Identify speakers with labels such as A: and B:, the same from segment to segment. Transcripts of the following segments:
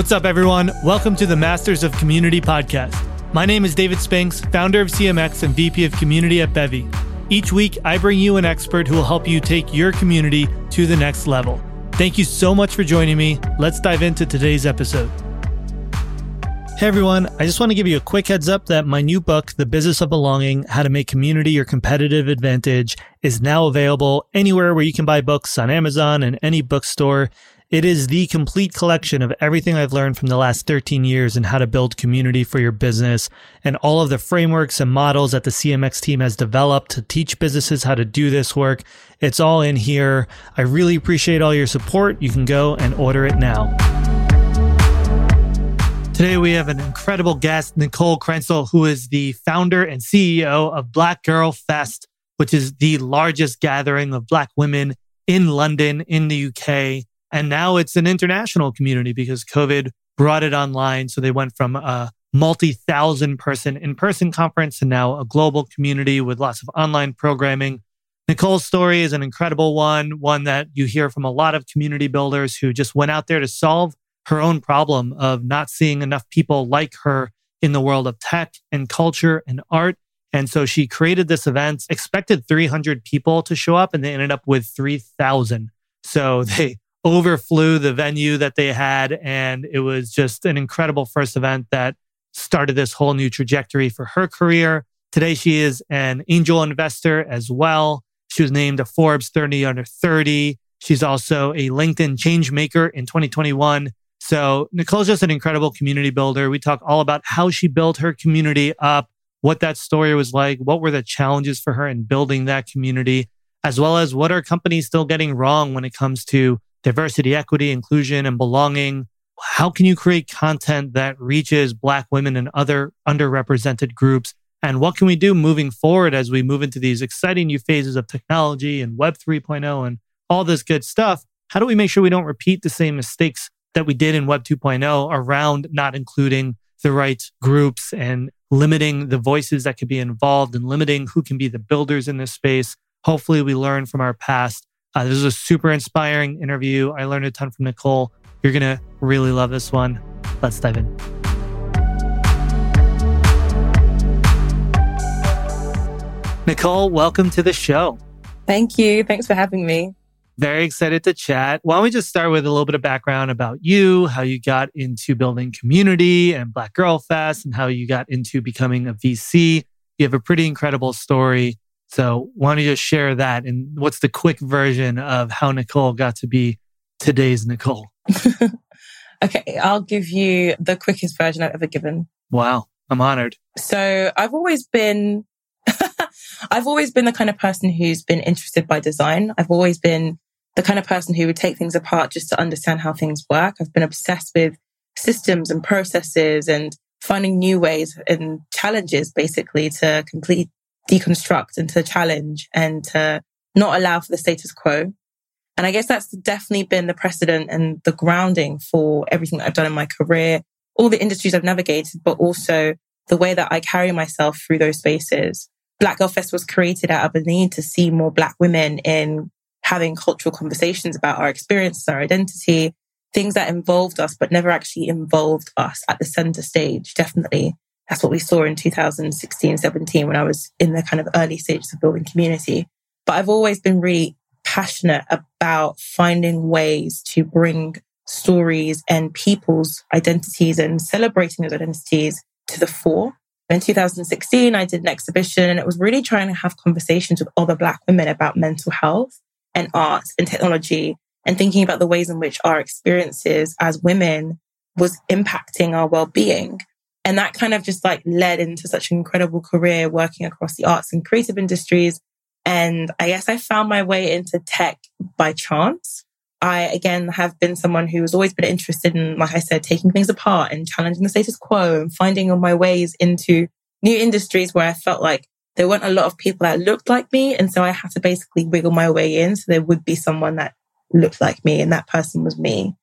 A: What's up, everyone? Welcome to the Masters of Community podcast. My name is David Spinks, founder of CMX and VP of Community at Bevy. Each week, I bring you an expert who will help you take your community to the next level. Thank you so much for joining me. Let's dive into today's episode. Hey everyone, I just want to give you a quick heads up that my new book, The Business of Belonging How to Make Community Your Competitive Advantage, is now available anywhere where you can buy books on Amazon and any bookstore. It is the complete collection of everything I've learned from the last 13 years in how to build community for your business and all of the frameworks and models that the CMX team has developed to teach businesses how to do this work. It's all in here. I really appreciate all your support. You can go and order it now. Today, we have an incredible guest, Nicole Crentsil, who is the founder and CEO of Black Girl Fest, which is the largest gathering of Black women in London, in the UK. And now it's an international community because COVID brought it online. So they went from a multi thousand person in person conference and now a global community with lots of online programming. Nicole's story is an incredible one, one that you hear from a lot of community builders who just went out there to solve her own problem of not seeing enough people like her in the world of tech and culture and art. And so she created this event, expected 300 people to show up, and they ended up with 3,000. So they overflew the venue that they had. And it was just an incredible first event that started this whole new trajectory for her career. Today, she is an angel investor as well. She was named a Forbes 30 under 30. She's also a LinkedIn change maker in 2021 so Nicole's just an incredible community builder. We talk all about how she built her community up, what that story was like, what were the challenges for her in building that community, as well as what are companies still getting wrong when it comes to diversity, equity, inclusion, and belonging. How can you create content that reaches Black women and other underrepresented groups? And what can we do moving forward as we move into these exciting new phases of technology and Web 3.0 and all this good stuff? How do we make sure we don't repeat the same mistakes that we did in Web 2.0 around not including the right groups and limiting the voices that could be involved and limiting who can be the builders in this space. Hopefully, we learn from our past. Uh, this was a super inspiring interview. I learned a ton from Nicole. You're going to really love this one. Let's dive in. Nicole, welcome to the show.
B: Thank you. Thanks for having me.
A: Very excited to chat. Why don't we just start with a little bit of background about you, how you got into building community and Black Girl Fest, and how you got into becoming a VC. You have a pretty incredible story. So why don't you just share that? And what's the quick version of how Nicole got to be today's Nicole?
B: okay, I'll give you the quickest version I've ever given.
A: Wow, I'm honored.
B: So I've always been I've always been the kind of person who's been interested by design. I've always been the kind of person who would take things apart just to understand how things work. I've been obsessed with systems and processes and finding new ways and challenges basically to complete deconstruct and to challenge and to not allow for the status quo. And I guess that's definitely been the precedent and the grounding for everything that I've done in my career, all the industries I've navigated, but also the way that I carry myself through those spaces. Black Girl Fest was created out of a need to see more Black women in having cultural conversations about our experiences, our identity, things that involved us, but never actually involved us at the center stage. Definitely. That's what we saw in 2016, 17 when I was in the kind of early stages of building community. But I've always been really passionate about finding ways to bring stories and people's identities and celebrating those identities to the fore. In 2016, I did an exhibition and it was really trying to have conversations with other Black women about mental health and art and technology and thinking about the ways in which our experiences as women was impacting our well-being. And that kind of just like led into such an incredible career working across the arts and creative industries. And I guess I found my way into tech by chance. I again have been someone who has always been interested in, like I said, taking things apart and challenging the status quo and finding my ways into new industries where I felt like there weren't a lot of people that looked like me. And so I had to basically wiggle my way in. So there would be someone that looked like me and that person was me.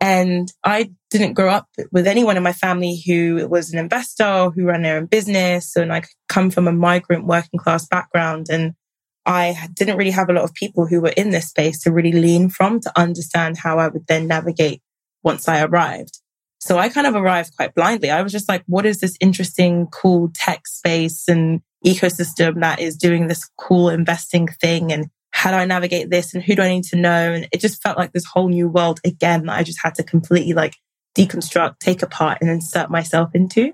B: And I didn't grow up with anyone in my family who was an investor, who ran their own business. And I come from a migrant working class background. And I didn't really have a lot of people who were in this space to really lean from to understand how I would then navigate once I arrived. So I kind of arrived quite blindly. I was just like, what is this interesting, cool tech space and ecosystem that is doing this cool investing thing? And how do I navigate this? And who do I need to know? And it just felt like this whole new world again that I just had to completely like deconstruct, take apart and insert myself into.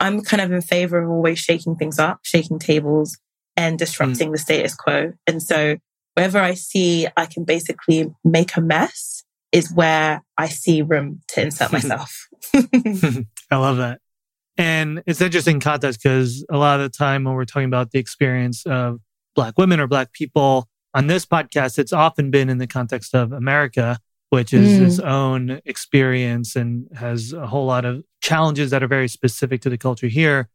B: I'm kind of in favor of always shaking things up, shaking tables and disrupting mm. the status quo. And so wherever I see I can basically make a mess is where I see room to insert myself.
A: I love that. And it's interesting context because a lot of the time when we're talking about the experience of Black women or Black people on this podcast, it's often been in the context of America, which is mm. its own experience and has a whole lot of challenges that are very specific to the culture here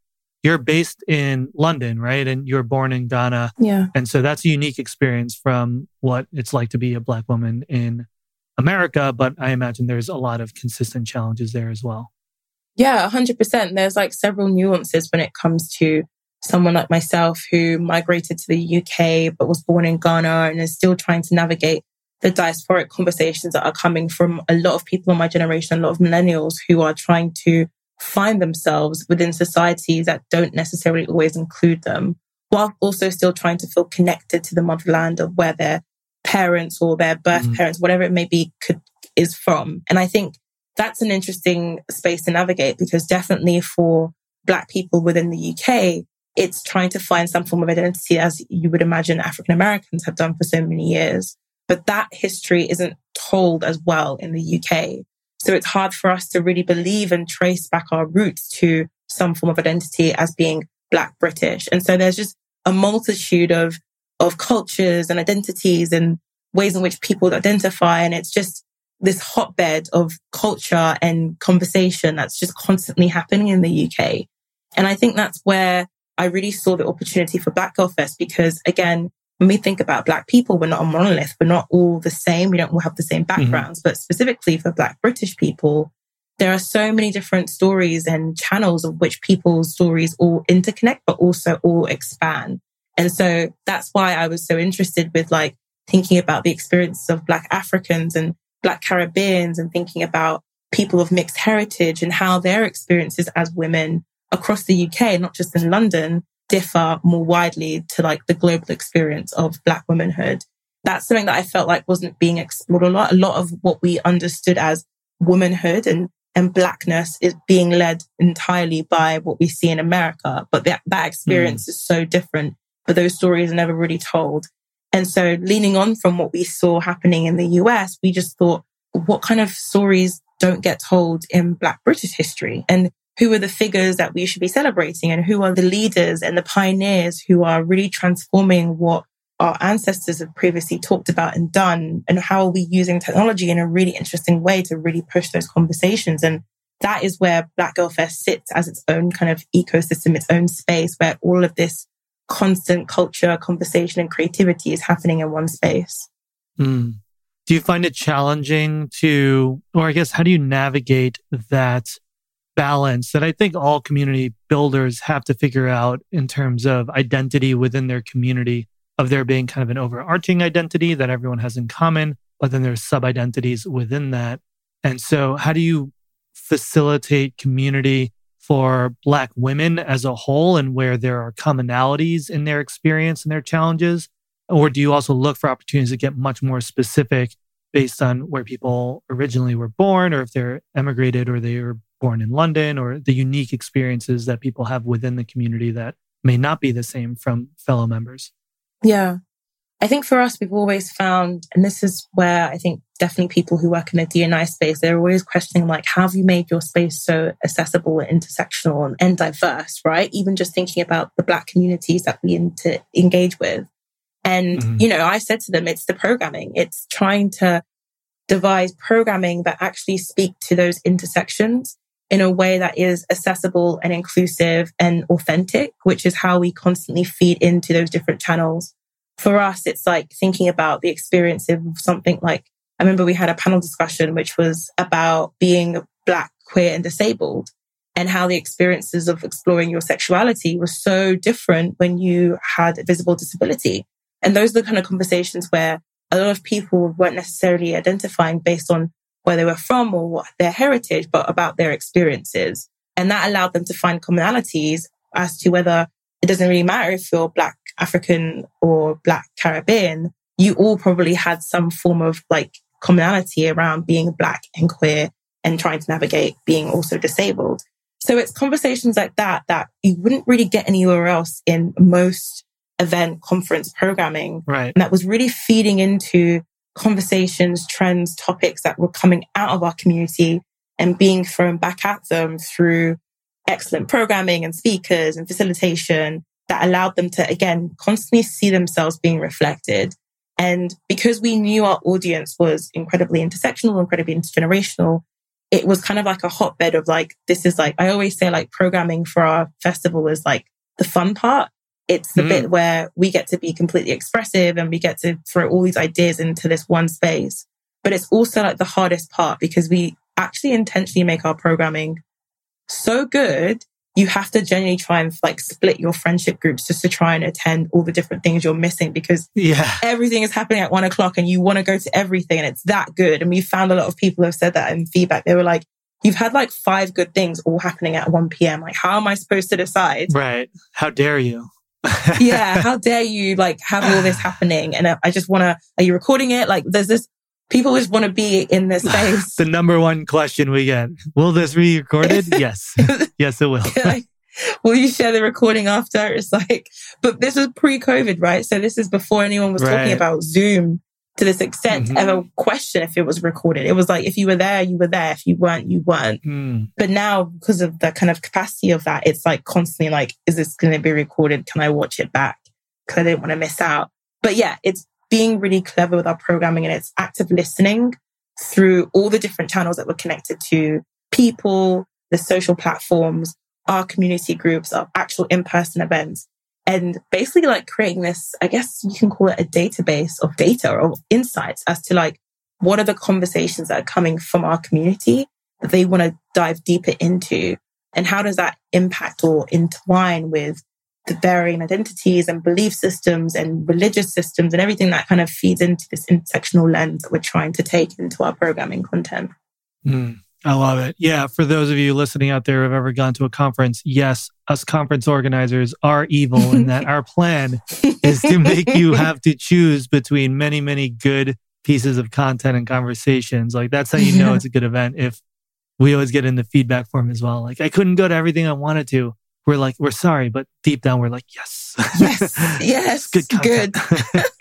A: you're based in London, right? And you're born in Ghana.
B: Yeah.
A: And so that's a unique experience from what it's like to be a Black woman in America. But I imagine there's a lot of consistent challenges there as well.
B: Yeah, 100%. There's like several nuances when it comes to someone like myself who migrated to the UK but was born in Ghana and is still trying to navigate the diasporic conversations that are coming from a lot of people in my generation, a lot of millennials who are trying to find themselves within societies that don't necessarily always include them, while also still trying to feel connected to the motherland of where their parents or their birth mm-hmm. parents, whatever it may be, could is from. And I think that's an interesting space to navigate because definitely for Black people within the UK, it's trying to find some form of identity as you would imagine African Americans have done for so many years. But that history isn't told as well in the UK. So it's hard for us to really believe and trace back our roots to some form of identity as being Black British. And so there's just a multitude of, of cultures and identities and ways in which people identify. And it's just this hotbed of culture and conversation that's just constantly happening in the UK. And I think that's where I really saw the opportunity for Black Girl Fest because again, when we think about Black people, we're not a monolith. We're not all the same. We don't all have the same mm-hmm. backgrounds. Mm-hmm. But specifically for Black British people, there are so many different stories and channels of which people's stories all interconnect, but also all expand. And so that's why I was so interested with like thinking about the experiences of Black Africans and Black Caribbeans and thinking about people of mixed heritage and how their experiences as women across the UK, not just in London, differ more widely to like the global experience of Black womanhood. That's something that I felt like wasn't being explored a lot. A lot of what we understood as womanhood and, and Blackness is being led entirely by what we see in America. But that, that experience mm. is so different, but those stories are never really told. And so leaning on from what we saw happening in the US, we just thought, what kind of stories don't get told in Black British history? And who are the figures that we should be celebrating and who are the leaders and the pioneers who are really transforming what our ancestors have previously talked about and done and how are we using technology in a really interesting way to really push those conversations and that is where black girl fest sits as its own kind of ecosystem its own space where all of this constant culture conversation and creativity is happening in one space
A: mm. do you find it challenging to or i guess how do you navigate that balance that I think all community builders have to figure out in terms of identity within their community, of there being kind of an overarching identity that everyone has in common, but then there's sub identities within that. And so, how do you facilitate community for Black women as a whole and where there are commonalities in their experience and their challenges? Or do you also look for opportunities to get much more specific based on where people originally were born or if they're emigrated or they were born in London or the unique experiences that people have within the community that may not be the same from fellow members.
B: Yeah. I think for us, we've always found, and this is where I think definitely people who work in the DNI space, they're always questioning, like, how have you made your space so accessible and intersectional and diverse, right? Even just thinking about the Black communities that we inter- engage with. And, mm-hmm. you know, I said to them, it's the programming. It's trying to devise programming that actually speak to those intersections in a way that is accessible and inclusive and authentic, which is how we constantly feed into those different channels. For us, it's like thinking about the experience of something like, I remember we had a panel discussion, which was about being Black, queer and disabled and how the experiences of exploring your sexuality were so different when you had a visible disability. And those are the kind of conversations where a lot of people weren't necessarily identifying based on where they were from or what their heritage, but about their experiences. And that allowed them to find commonalities as to whether it doesn't really matter if you're Black African or Black Caribbean, you all probably had some form of like commonality around being Black and queer and trying to navigate being also disabled. So it's conversations like that that you wouldn't really get anywhere else in most event conference programming.
A: Right.
B: And that was really feeding into conversations, trends, topics that were coming out of our community and being thrown back at them through excellent programming and speakers and facilitation that allowed them to, again, constantly see themselves being reflected. And because we knew our audience was incredibly intersectional, incredibly intergenerational, it was kind of like a hotbed of like, this is like, I always say like programming for our festival is like the fun part. It's the mm. bit where we get to be completely expressive and we get to throw all these ideas into this one space. But it's also like the hardest part because we actually intentionally make our programming so good you have to genuinely try and like split your friendship groups just to try and attend all the different things you're missing because
A: yeah.
B: everything is happening at one o'clock and you want to go to everything and it's that good. And we found a lot of people have said that in feedback. They were like, you've had like five good things all happening at 1 p.m. Like, how am I supposed to decide?
A: Right. How dare you?
B: yeah. How dare you like have all this happening? And I just want to, are you recording it? Like, there's this people just want to be in this space.
A: the number one question we get: Will this be recorded? yes, yes, it will.
B: like, will you share the recording after? It's like, but this was pre-COVID, right? So this is before anyone was right. talking about Zoom to this extent. Mm-hmm. Ever question if it was recorded? It was like if you were there, you were there. If you weren't, you weren't. Mm. But now, because of the kind of capacity of that, it's like constantly like, is this going to be recorded? Can I watch it back? Because I didn't want to miss out. But yeah, it's being really clever with our programming and it's active listening through all the different channels that we're connected to people, the social platforms, our community groups, our actual in-person events. And basically like creating this, I guess you can call it a database of data or insights as to like, what are the conversations that are coming from our community that they want to dive deeper into? And how does that impact or entwine with the varying identities and belief systems and religious systems and everything that kind of feeds into this intersectional lens that we're trying to take into our programming content.
A: Mm, I love it. Yeah. For those of you listening out there who have ever gone to a conference, yes, us conference organizers are evil in that our plan is to make you have to choose between many, many good pieces of content and conversations. Like that's how you know it's a good event if we always get in the feedback form as well. Like I couldn't go to everything I wanted to we're like, we're sorry, but deep down, we're like, yes.
B: Yes. Yes.
A: good content.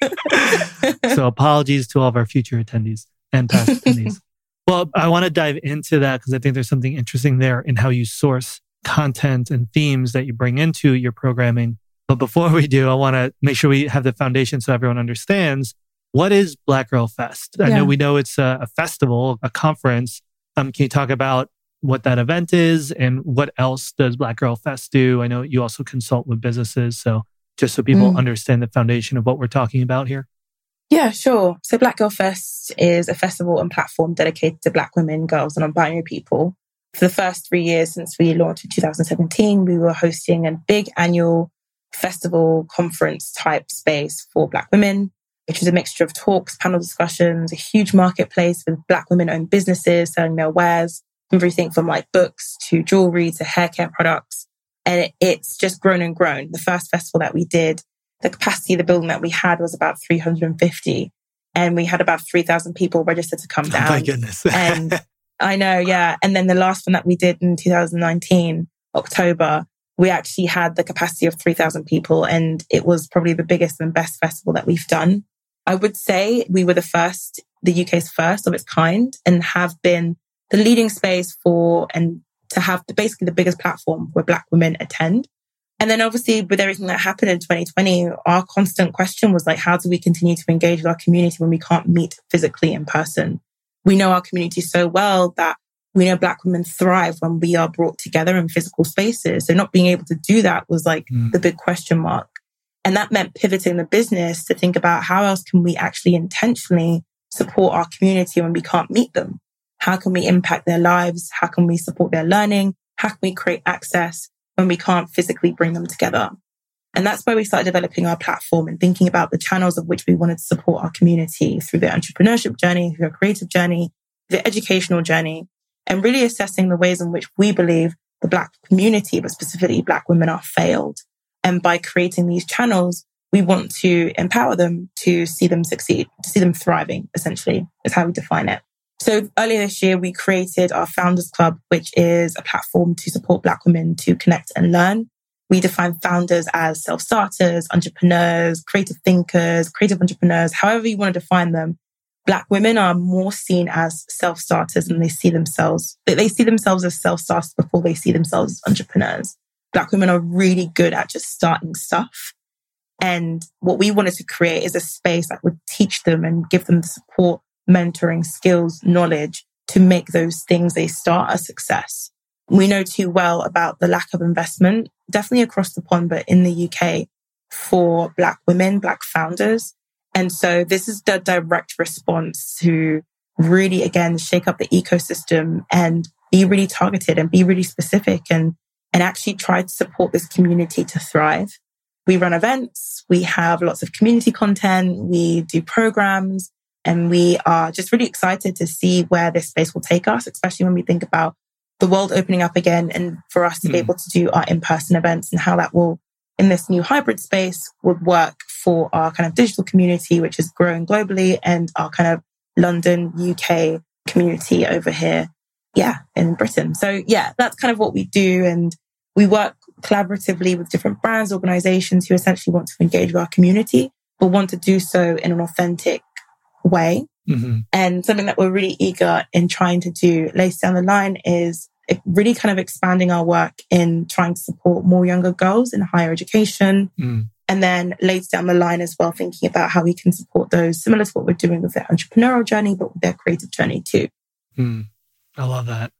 A: Good. so apologies to all of our future attendees and past attendees. Well, I want to dive into that because I think there's something interesting there in how you source content and themes that you bring into your programming. But before we do, I want to make sure we have the foundation so everyone understands what is Black Girl Fest. I know we know it's a, a festival, a conference. Um, can you talk about what that event is and what else does Black Girl Fest do? I know you also consult with businesses. So just so people mm. understand the foundation of what we're talking about here.
B: Yeah, sure. So Black Girl Fest is a festival and platform dedicated to Black women, girls, and non-binary people. For the first three years since we launched in 2017, we were hosting a big annual festival conference type space for Black women, which is a mixture of talks, panel discussions, a huge marketplace with Black women owned businesses selling their wares, everything from like books to jewelry to hair care products. And it's just grown and grown. The first festival that we did, the capacity of the building that we had was about 350 and we had about 3,000 people registered to come down.
A: Oh my goodness.
B: and I know, yeah. And then the last one that we did in 2019, October, we actually had the capacity of 3,000 people and it was probably the biggest and best festival that we've done. I would say we were the first, the UK's first of its kind and have been the leading space for and to have the, basically the biggest platform where Black women attend. And then obviously with everything that happened in 2020, our constant question was like, how do we continue to engage with our community when we can't meet physically in person? We know our community so well that we know Black women thrive when we are brought together in physical spaces. So not being able to do that was like mm. the big question mark. And that meant pivoting the business to think about how else can we actually intentionally support our community when we can't meet them? How can we impact their lives? How can we support their learning? How can we create access when we can't physically bring them together? And that's where we started developing our platform and thinking about the channels of which we wanted to support our community through their entrepreneurship journey, through their creative journey, the educational journey, and really assessing the ways in which we believe the Black community, but specifically Black women are failed. And by creating these channels, we want to empower them to see them succeed, to see them thriving, essentially, is how we define it. So earlier this year, we created our Founders Club, which is a platform to support Black women to connect and learn. We define founders as self starters, entrepreneurs, creative thinkers, creative entrepreneurs, however you want to define them. Black women are more seen as self starters and they see themselves, they see themselves as self starters before they see themselves as entrepreneurs. Black women are really good at just starting stuff. And what we wanted to create is a space that would teach them and give them the support, mentoring, skills, knowledge to make those things they start a success. We know too well about the lack of investment, definitely across the pond, but in the UK for Black women, Black founders. And so this is the direct response to really, again, shake up the ecosystem and be really targeted and be really specific and, and actually try to support this community to thrive. We run events. We have lots of community content. We do programs and we are just really excited to see where this space will take us, especially when we think about the world opening up again and for us to mm. be hmm. able to do our in-person events and how that will in this new hybrid space would work for our kind of digital community, which is growing globally and our kind of London, UK community over here. Yeah, in Britain. So yeah, that's kind of what we do. And we work collaboratively with different brands, organizations who essentially want to engage with our community, but want to do so in an authentic way. Mm-hmm. And something that we're really eager in trying to do later down the line is really kind of expanding our work in trying to support more younger girls in higher education. Mm. And then later down the line as well, thinking about how we can support those similar to what we're doing with their entrepreneurial journey, but with their creative journey too.
A: Mm. I love that.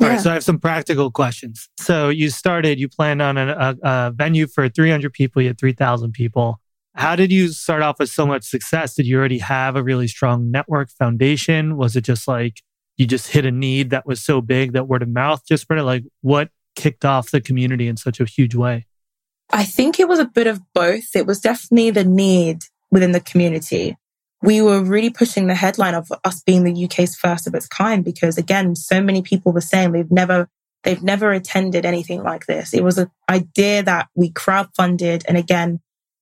A: All yeah. right, so I have some practical questions. So you started, you planned on a, a, a venue for 300 people, you had 3,000 people. How did you start off with so much success? Did you already have a really strong network foundation? Was it just like you just hit a need that was so big that word of mouth just spread it? Like what kicked off the community in such a huge way?
B: I think it was a bit of both. It was definitely the need within the community. We were really pushing the headline of us being the UK's first of its kind because again, so many people were saying they've never they've never attended anything like this. It was an idea that we crowdfunded and again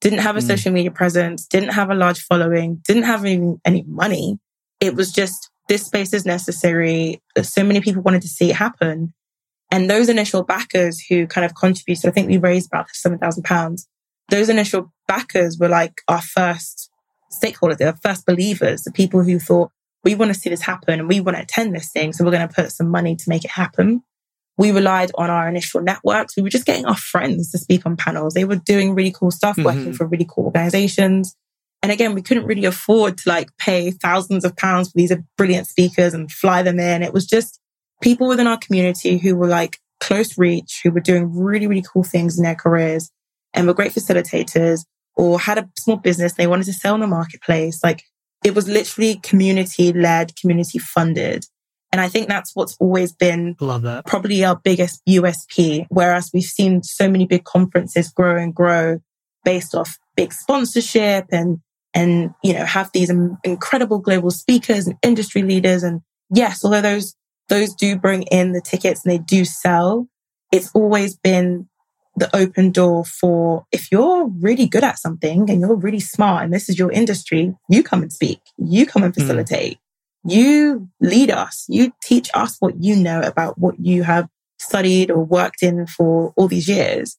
B: didn't have a mm. social media presence, didn't have a large following, didn't have any, any money. It was just this space is necessary. So many people wanted to see it happen. And those initial backers who kind of contributed, I think we raised about £7,000. Those initial backers were like our first stakeholders, our first believers, the people who thought, we want to see this happen and we want to attend this thing. So we're going to put some money to make it happen we relied on our initial networks. We were just getting our friends to speak on panels. They were doing really cool stuff, mm-hmm. working for really cool organizations. And again, we couldn't really afford to like pay thousands of pounds for these brilliant speakers and fly them in. It was just people within our community who were like close reach, who were doing really, really cool things in their careers and were great facilitators or had a small business they wanted to sell in the marketplace. Like it was literally community led, community funded. And I think that's what's always been
A: Love that.
B: probably our biggest USP. Whereas we've seen so many big conferences grow and grow based off big sponsorship and, and, you know, have these incredible global speakers and industry leaders. And yes, although those, those do bring in the tickets and they do sell, it's always been the open door for if you're really good at something and you're really smart and this is your industry, you come and speak, you come and hmm. facilitate. Mm. You lead us. You teach us what you know about what you have studied or worked in for all these years.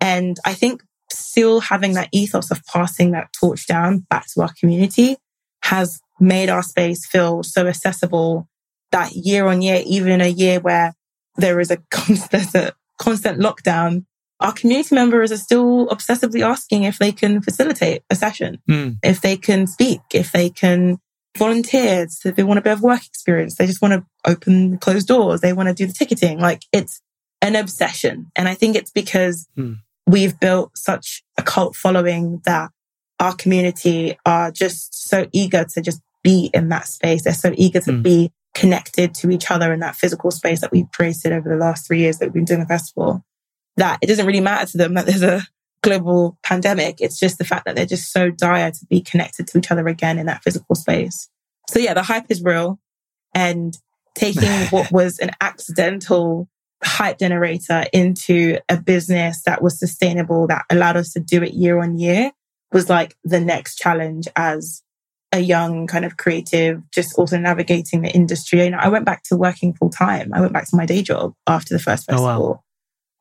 B: And I think still having that ethos of passing that torch down back to our community has made our space feel so accessible that year on year, even in a year where there is a constant, a constant lockdown, our community members are still obsessively asking if they can facilitate a session, mm. if they can speak, if they can volunteers. They want a bit of work experience. They just want to open closed doors. They want to do the ticketing. Like it's an obsession. And I think it's because hmm. we've built such a cult following that our community are just so eager to just be in that space. They're so eager to hmm. be connected to each other in that physical space that we've created over the last three years that we've been doing the festival. That it doesn't really matter to them that there's a global pandemic. It's just the fact that they're just so dire to be connected to each other again in that physical space. So yeah, the hype is real. and taking what was an accidental hype generator into a business that was sustainable, that allowed us to do it year on year was like the next challenge as a young kind of creative, just also navigating the industry. You know, I went back to working full time. I went back to my day job after the first festival. Oh, wow.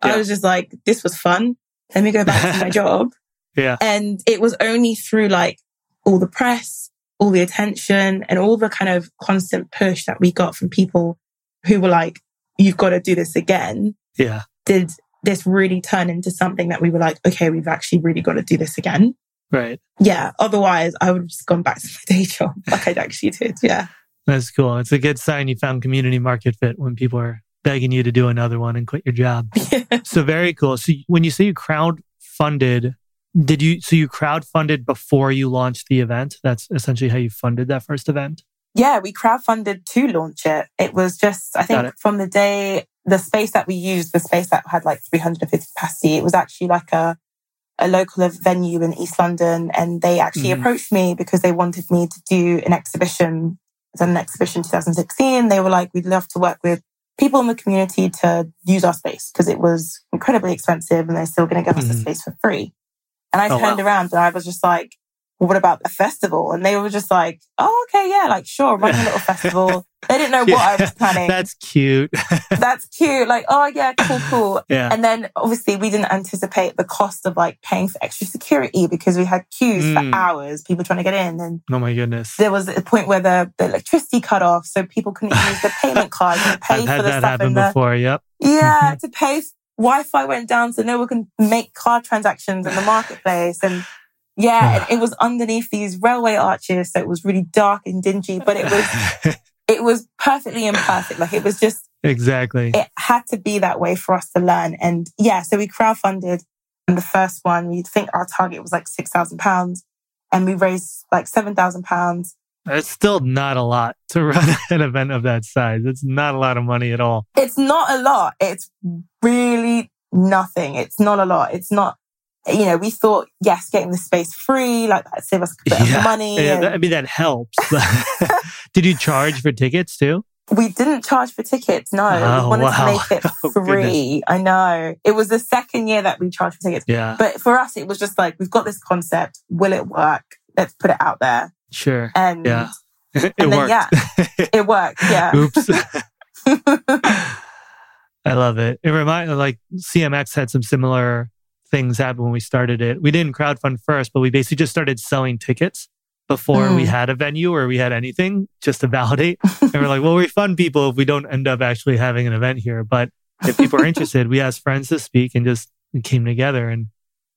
B: yeah. I was just like, this was fun. Let me go back to my job.
A: Yeah.
B: And it was only through like all the press, all the attention and all the kind of constant push that we got from people who were like, you've got to do this again.
A: Yeah.
B: Did this really turn into something that we were like, okay, we've actually really got to do this again.
A: Right.
B: Yeah. Otherwise, I would have just gone back to my day job like I actually did. Yeah.
A: That's cool. It's a good sign you found community market fit when people are begging you to do another one and quit your job. So very cool. So when you say you crowd funded, did you so you crowd funded before you launched the event? That's essentially how you funded that first event?
B: Yeah, we crowdfunded to launch it. It was just I think from the day the space that we used, the space that had like 350 capacity, it was actually like a a local venue in East London, and they actually mm. approached me because they wanted me to do an exhibition. It was an exhibition 2016. They were like, "We'd love to work with people in the community to use our space because it was incredibly expensive, and they're still going to give us mm. the mm-hmm. space for free." And I oh, turned wow. around and I was just like, what about a festival? And they were just like, oh, okay, yeah, like sure, run a little festival. They didn't know yeah, what I was planning.
A: That's cute.
B: that's cute. Like, oh yeah, cool, cool.
A: Yeah.
B: And then obviously we didn't anticipate the cost of like paying for extra security because we had queues mm. for hours, people trying to get in. And
A: oh my goodness.
B: There was a point where the, the electricity cut off, so people couldn't use the payment card to pay
A: I've
B: for the
A: that
B: stuff
A: happen
B: the,
A: before. Yep.
B: Yeah, to pay Wi-Fi went down, so no one can make card transactions in the marketplace. And yeah, it was underneath these railway arches, so it was really dark and dingy, but it was it was perfectly imperfect. Like it was just
A: exactly.
B: It had to be that way for us to learn. And yeah, so we crowdfunded. And the first one, we think our target was like six thousand pounds, and we raised like seven thousand pounds.
A: It's still not a lot to run an event of that size. It's not a lot of money at all.
B: It's not a lot. It's really nothing. It's not a lot. It's not, you know, we thought, yes, getting the space free, like that save us a bit yeah. of money.
A: Yeah, and... I mean, that helps. Did you charge for tickets too?
B: We didn't charge for tickets. No, oh, we wanted wow. to make it oh, free. Oh, I know. It was the second year that we charged for tickets.
A: Yeah.
B: But for us, it was just like, we've got this concept. Will it work? Let's put it out there.
A: Sure.
B: And
A: yeah.
B: it and worked. Then, yeah, it worked. Yeah.
A: Oops. I love it. It reminds like CMX had some similar things happen when we started it. We didn't crowdfund first, but we basically just started selling tickets before mm. we had a venue or we had anything just to validate. and we're like, well, we fund people if we don't end up actually having an event here. But if people are interested, we asked friends to speak and just came together. And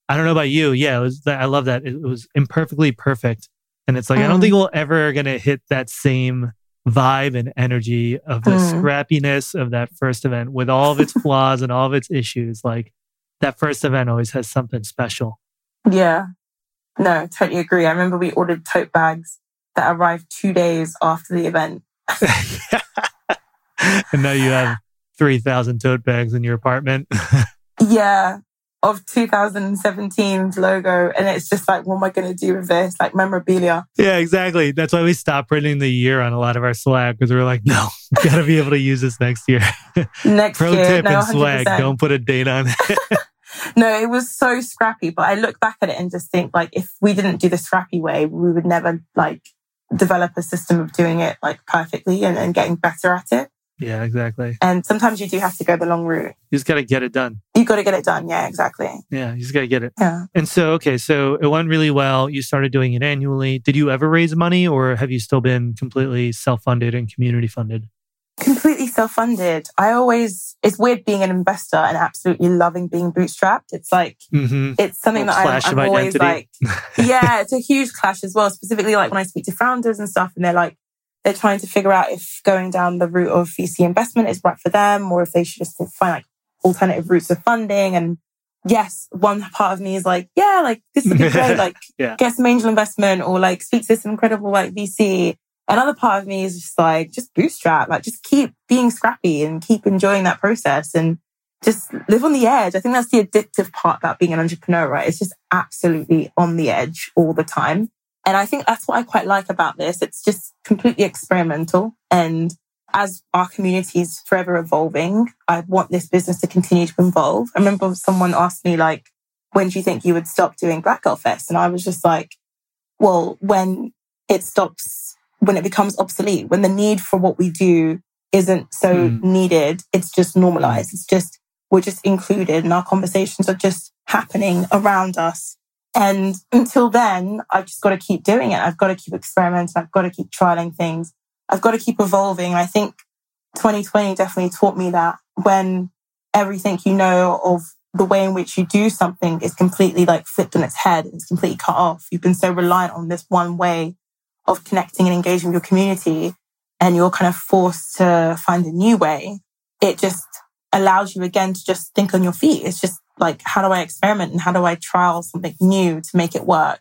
A: I don't know about you. Yeah, it was, I love that. It was imperfectly perfect and it's like, mm. I don't think mm. we're ever going to hit that same vibe and energy of the mm. scrappiness of that first event with all of its flaws and all of its issues. Like that first event always has something special.
B: Yeah. No, totally agree. I remember we ordered tote bags that arrived two days after the event.
A: and now you have 3,000 tote bags in your apartment.
B: yeah of 2017's logo. And it's just like, what am I going to do with this? Like memorabilia.
A: Yeah, exactly. That's why we stopped printing the year on a lot of our swag because we are like, no, we got to be able to use this next year.
B: Next
A: Pro
B: year.
A: tip
B: no,
A: and swag, don't put a date on it.
B: no, it was so scrappy. But I look back at it and just think like, if we didn't do the scrappy way, we would never like develop a system of doing it like perfectly and, and getting better at it.
A: Yeah, exactly.
B: And sometimes you do have to go the long route.
A: You just got to get it done.
B: You got to get it done. Yeah, exactly.
A: Yeah, you just got to get it.
B: Yeah.
A: And so, okay, so it went really well. You started doing it annually. Did you ever raise money or have you still been completely self funded and community funded?
B: Completely self funded. I always, it's weird being an investor and absolutely loving being bootstrapped. It's like, mm-hmm. it's something that I'm, I'm always like, yeah, it's a huge clash as well. Specifically, like when I speak to founders and stuff and they're like, they're trying to figure out if going down the route of VC investment is right for them or if they should just find like alternative routes of funding. And yes, one part of me is like, yeah, like this would be great. Like yeah. get some angel investment or like speak to some incredible like VC. Another part of me is just like, just bootstrap, like just keep being scrappy and keep enjoying that process and just live on the edge. I think that's the addictive part about being an entrepreneur, right? It's just absolutely on the edge all the time. And I think that's what I quite like about this. It's just completely experimental and as our community is forever evolving, I want this business to continue to evolve. I remember someone asked me, like, when do you think you would stop doing Black Girl Fest? And I was just like, well, when it stops, when it becomes obsolete, when the need for what we do isn't so mm. needed, it's just normalized. It's just, we're just included and our conversations are just happening around us. And until then, I've just got to keep doing it. I've got to keep experimenting. I've got to keep trialing things. I've got to keep evolving. I think 2020 definitely taught me that when everything you know of the way in which you do something is completely like flipped on its head, it's completely cut off. You've been so reliant on this one way of connecting and engaging with your community and you're kind of forced to find a new way. It just allows you again to just think on your feet. It's just like, how do I experiment and how do I trial something new to make it work?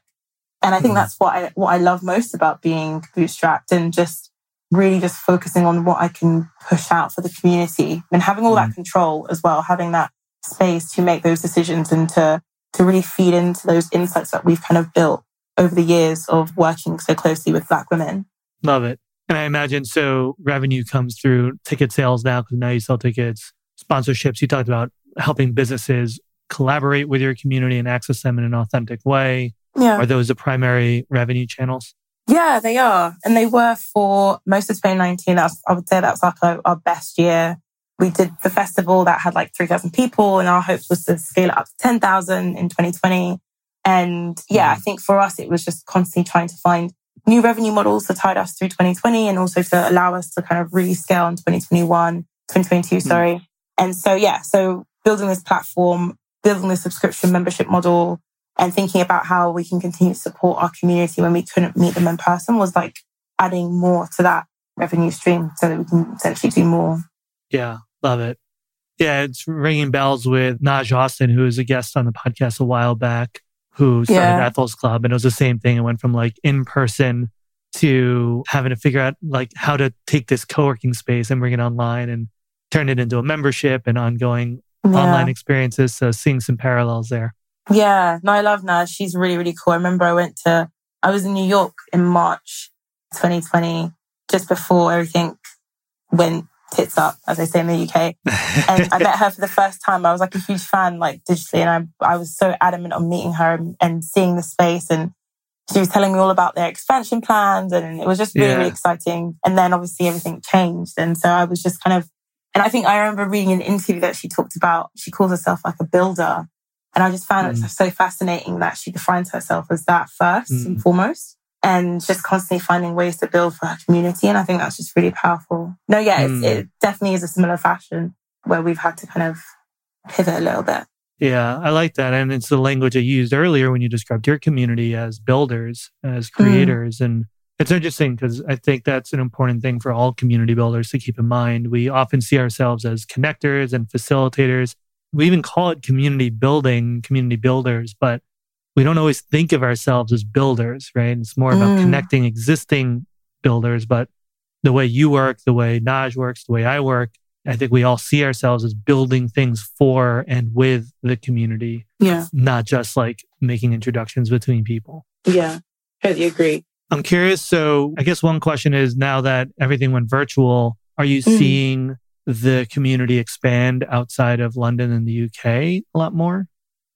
B: And I think mm. that's what I, what I love most about being bootstrapped and just really just focusing on what I can push out for the community and having all mm. that control as well, having that space to make those decisions and to, to really feed into those insights that we've kind of built over the years of working so closely with Black women.
A: Love it. And I imagine so revenue comes through ticket sales now because now you sell tickets, sponsorships. You talked about helping businesses collaborate with your community and access them in an authentic way. Yeah. Are those the primary revenue channels?
B: Yeah, they are. And they were for most of 2019. That's, I would say that's like our, our best year. We did the festival that had like 3,000 people and our hopes was to scale it up to 10,000 in 2020. And yeah, I mm. think for us, it was just constantly trying to find new revenue models to tide us through 2020 and also to allow us to kind of really scale in 2021, 2022, mm. sorry. And so, yeah, so building this platform, building the subscription membership model, and thinking about how we can continue to support our community when we couldn't meet them in person was like adding more to that revenue stream so that we can essentially do more.
A: Yeah, love it. Yeah, it's ringing bells with Naj Austin, who was a guest on the podcast a while back, who started yeah. Ethel's Club. And it was the same thing. It went from like in person to having to figure out like how to take this co-working space and bring it online and turn it into a membership and ongoing yeah. online experiences. So seeing some parallels there.
B: Yeah, no, I love Naj. She's really, really cool. I remember I went to, I was in New York in March 2020, just before everything went tits up, as they say in the UK. and I met her for the first time. I was like a huge fan, like digitally. And I, I was so adamant on meeting her and, and seeing the space. And she was telling me all about their expansion plans. And it was just really, yeah. really exciting. And then obviously everything changed. And so I was just kind of, and I think I remember reading an interview that she talked about, she calls herself like a builder. And I just found mm. it so fascinating that she defines herself as that first mm. and foremost and just constantly finding ways to build for her community. And I think that's just really powerful. No, yeah, mm. it definitely is a similar fashion where we've had to kind of pivot a little bit.
A: Yeah, I like that. And it's the language I used earlier when you described your community as builders, as mm. creators. And it's interesting because I think that's an important thing for all community builders to keep in mind. We often see ourselves as connectors and facilitators we even call it community building, community builders, but we don't always think of ourselves as builders, right? It's more about mm. connecting existing builders. But the way you work, the way Naj works, the way I work, I think we all see ourselves as building things for and with the community.
B: Yeah.
A: Not just like making introductions between people.
B: Yeah. Totally agree.
A: I'm curious. So I guess one question is now that everything went virtual, are you mm. seeing the community expand outside of London and the UK a lot more?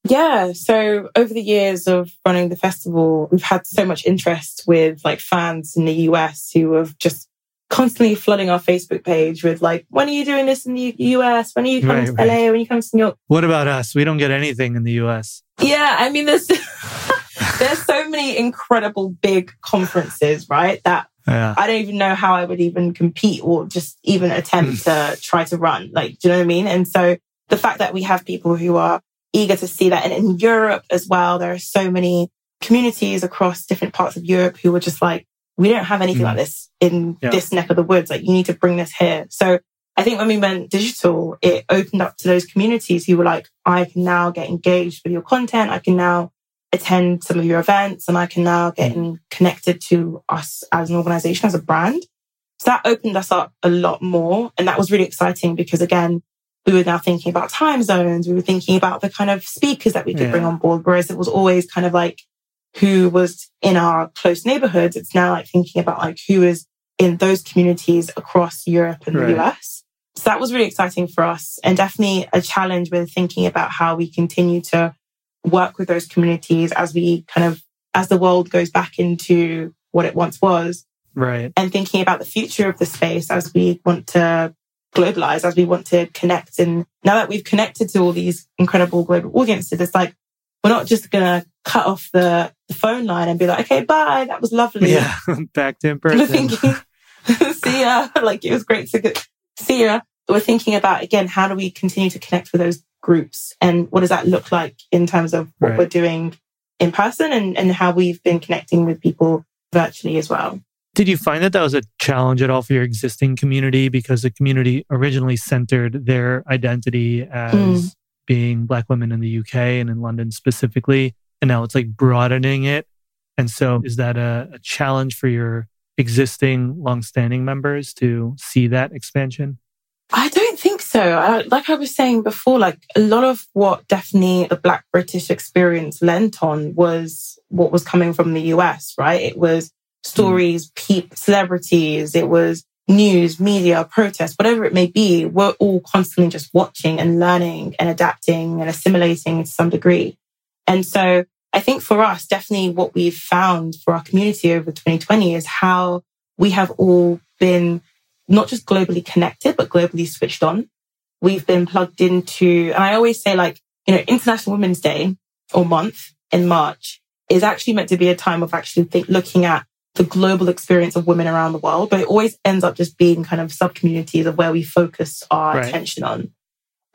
B: Yeah. So over the years of running the festival, we've had so much interest with like fans in the US who have just constantly flooding our Facebook page with like, when are you doing this in the US? When are you coming right, to right. LA? When are you coming to New York?
A: What about us? We don't get anything in the US.
B: Yeah. I mean, there's, there's so many incredible big conferences, right? That yeah. I don't even know how I would even compete or just even attempt to try to run. Like, do you know what I mean? And so the fact that we have people who are eager to see that. And in Europe as well, there are so many communities across different parts of Europe who are just like, we don't have anything mm. like this in yeah. this neck of the woods. Like, you need to bring this here. So I think when we went digital, it opened up to those communities who were like, I can now get engaged with your content. I can now attend some of your events and I can now get mm. connected to us as an organization, as a brand. So that opened us up a lot more. And that was really exciting because again, we were now thinking about time zones. We were thinking about the kind of speakers that we could yeah. bring on board. Whereas it was always kind of like who was in our close neighborhoods. It's now like thinking about like who is in those communities across Europe and
A: Right.
B: the US. So that was really exciting for us and definitely a challenge with thinking about how we continue to work with those communities as we kind of, as the world goes back into what it once was
A: Right.
B: and thinking about the future of the space as we want to globalize, as we want to connect. And now that we've connected to all these incredible global audiences, it's like, we're not just going to cut off the, the phone line and be like, okay, bye. That was lovely.
A: Yeah. Back to in
B: We're
A: person.
B: thinking, see ya. Like it was great to get, see ya. We're thinking about again, how do we continue to connect with those groups and what does that look like in terms of what
A: Right.
B: we're doing in person and, and how we've been connecting with people virtually as well.
A: Did you find that that was a challenge at all for your existing community because the community originally centered their identity as
B: Mm.
A: being Black women in the UK and in London specifically, and now it's like broadening it. And so, is that a, a challenge for your existing longstanding members to see that expansion?
B: I don't think so. I, like I was saying before, like a lot of what definitely the Black British experience lent on was what was coming from the US, right? It was stories, mm. peop celebrities, it was news, media, protests, whatever it may be. We're all constantly just watching and learning and adapting and assimilating to some degree. And so I think for us, definitely what we've found for our community over 2020 is how we have all been not just globally connected, but globally switched on. We've been plugged into, and I always say like, you know, International Women's Day or month in March is actually meant to be a time of actually think, looking at the global experience of women around the world, but it always ends up just being kind of sub communities of where we focus our
A: Right.
B: attention on.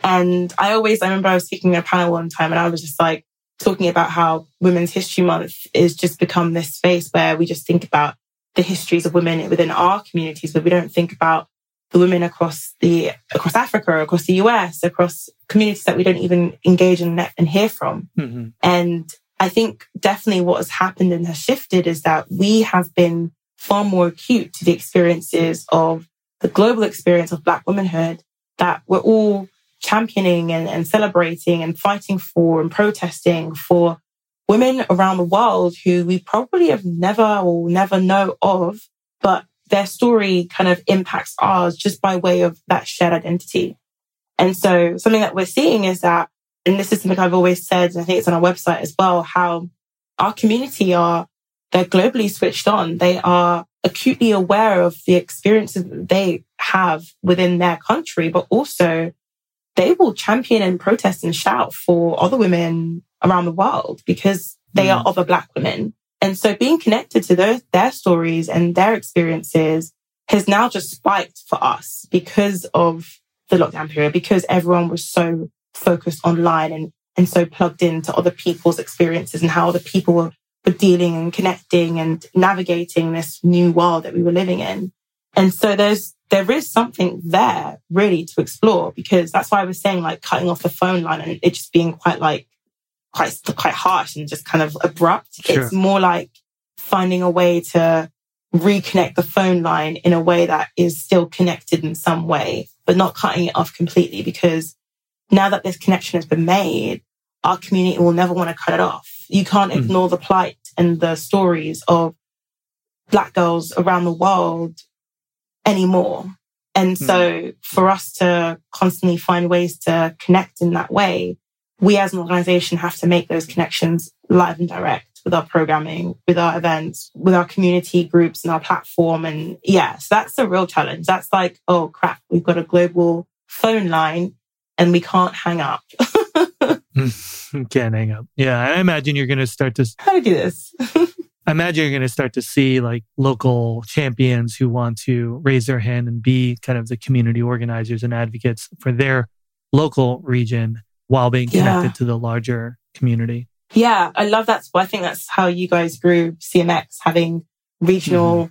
B: And I always, I remember I was speaking at a panel one time and I was just like talking about how Women's History Month is just become this space where we just think about the histories of women within our communities, but we don't think about the women across the across Africa, across the US, across communities that we don't even engage in and hear from.
A: Mhm.
B: And I think definitely what has happened and has shifted is that we have been far more acute to the experiences of the global experience of Black womanhood that we're all championing and, and celebrating and fighting for and protesting for women around the world who we probably have never or never know of, but their story kind of impacts ours just by way of that shared identity. And so something that we're seeing is that, and this is something I've always said, and I think it's on our website as well, how our community are, they're globally switched on. They are acutely aware of the experiences that they have within their country, but also they will champion and protest and shout for other women around the world because they are mm. other Black women. And so being connected to their, their stories and their experiences has now just spiked for us because of the lockdown period, because everyone was so focused online and, and so plugged into other people's experiences and how other people were, were dealing and connecting and navigating this new world that we were living in. And so there's, there is something there really to explore because that's why I was saying like cutting off the phone line and it just being quite like, quite, quite harsh and just kind of abrupt.
A: Sure.
B: It's more like finding a way to reconnect the phone line in a way that is still connected in some way, but not cutting it off completely because now that this connection has been made, our community will never want to cut it off. You can't
A: Mm.
B: ignore the plight and the stories of black girls around the world anymore. And so for us to constantly find ways to connect in that way, we as an organization have to make those connections live and direct with our programming, with our events, with our community groups and our platform. And yeah, so that's the real challenge. That's like, oh crap, we've got a global phone line and we can't hang up.
A: Can't hang up. Yeah. I imagine you're going to start to
B: How do we do this?
A: I imagine you're going to start to see like local champions who want to raise their hand and be kind of the community organizers and advocates for their local region while being
B: Yeah.
A: connected to the larger community.
B: Yeah, I love that. I think that's how you guys grew CMX, having regional. Mm-hmm.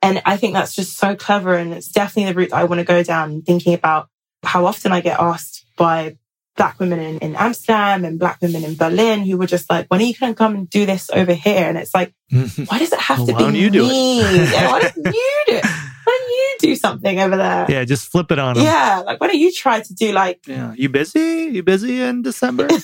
B: And I think that's just so clever. And it's definitely the route that I want to go down, thinking about how often I get asked by Black women in, in Amsterdam and Black women in Berlin who were just like, when are you going to come and do this over here? And it's like, why does it have
A: Well,
B: to be
A: don't do it?
B: me? yeah, why don't you do it? Why don't do something over there?
A: yeah, just flip it on them.
B: Yeah, like why don't you try to do like
A: Yeah. You busy? You busy in December?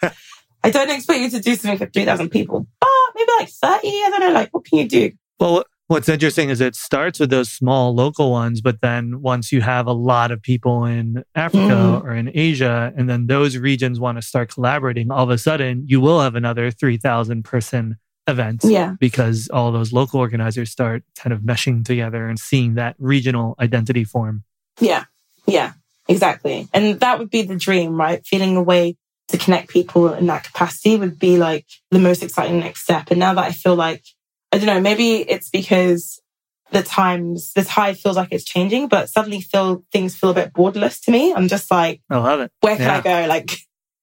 B: I don't expect you to do something for three thousand people, but maybe like thirty. I don't know. Like what can you do?
A: well, What's interesting is it starts with those small local ones, but then once you have a lot of people in Africa mm. or in Asia, and then those regions want to start collaborating, all of a sudden you will have another 3,000 person event.
B: Yeah.
A: Because all those local organizers start kind of meshing together and seeing that regional identity form.
B: Yeah. Yeah. Exactly. And that would be the dream, right? Feeling a way to connect people in that capacity would be like the most exciting next step. And now that I feel like, I don't know, maybe it's because the times, the tide feels like it's changing, but suddenly feel things feel a bit borderless to me. I'm just like,
A: I love it.
B: Where can yeah. I go? Like,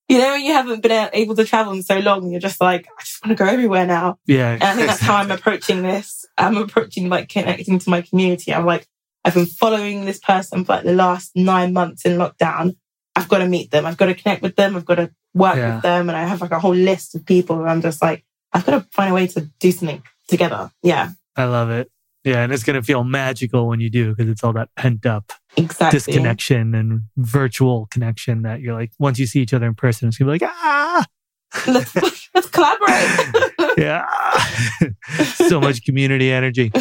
B: you know, you haven't been able to travel in so long. You're just like, I just want to go everywhere now.
A: Yeah.
B: And I think that's how I'm approaching this. I'm approaching like connecting to my community. I'm like, I've been following this person for like the last nine months in lockdown. I've got to meet them. I've got to connect with them. I've got to work yeah. with them. And I have like a whole list of people where I'm just like, I've got to find a way to do something together. Yeah.
A: I love it. Yeah. And it's going to feel magical when you do because it's all that pent up
B: exactly.
A: disconnection and virtual connection that you're like, once you see each other in person, it's going to be like, ah.
B: let's, let's collaborate.
A: yeah. so much community energy.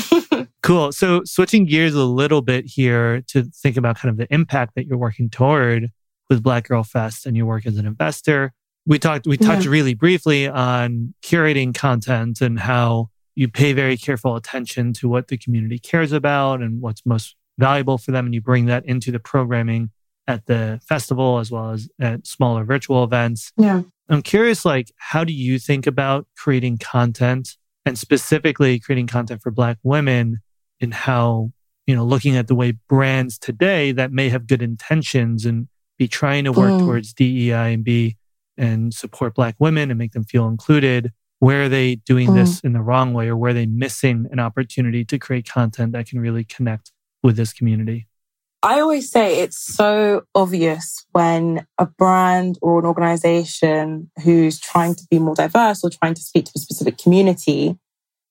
A: Cool. So switching gears a little bit here to think about kind of the impact that you're working toward with Black Girl Fest and your work as an investor. We talked, we touched yeah. really briefly on curating content and how you pay very careful attention to what the community cares about and what's most valuable for them. And you bring that into the programming at the festival as well as at smaller virtual events.
B: Yeah.
A: I'm curious, like, how do you think about creating content and specifically creating content for Black women and how, you know, looking at the way brands today that may have good intentions and be trying to work mm. towards DEI and be and support Black women and make them feel included. Where are they doing mm. this in the wrong way or where are they missing an opportunity to create content that can really connect with this community?
B: I always say it's so obvious when a brand or an organization who's trying to be more diverse or trying to speak to a specific community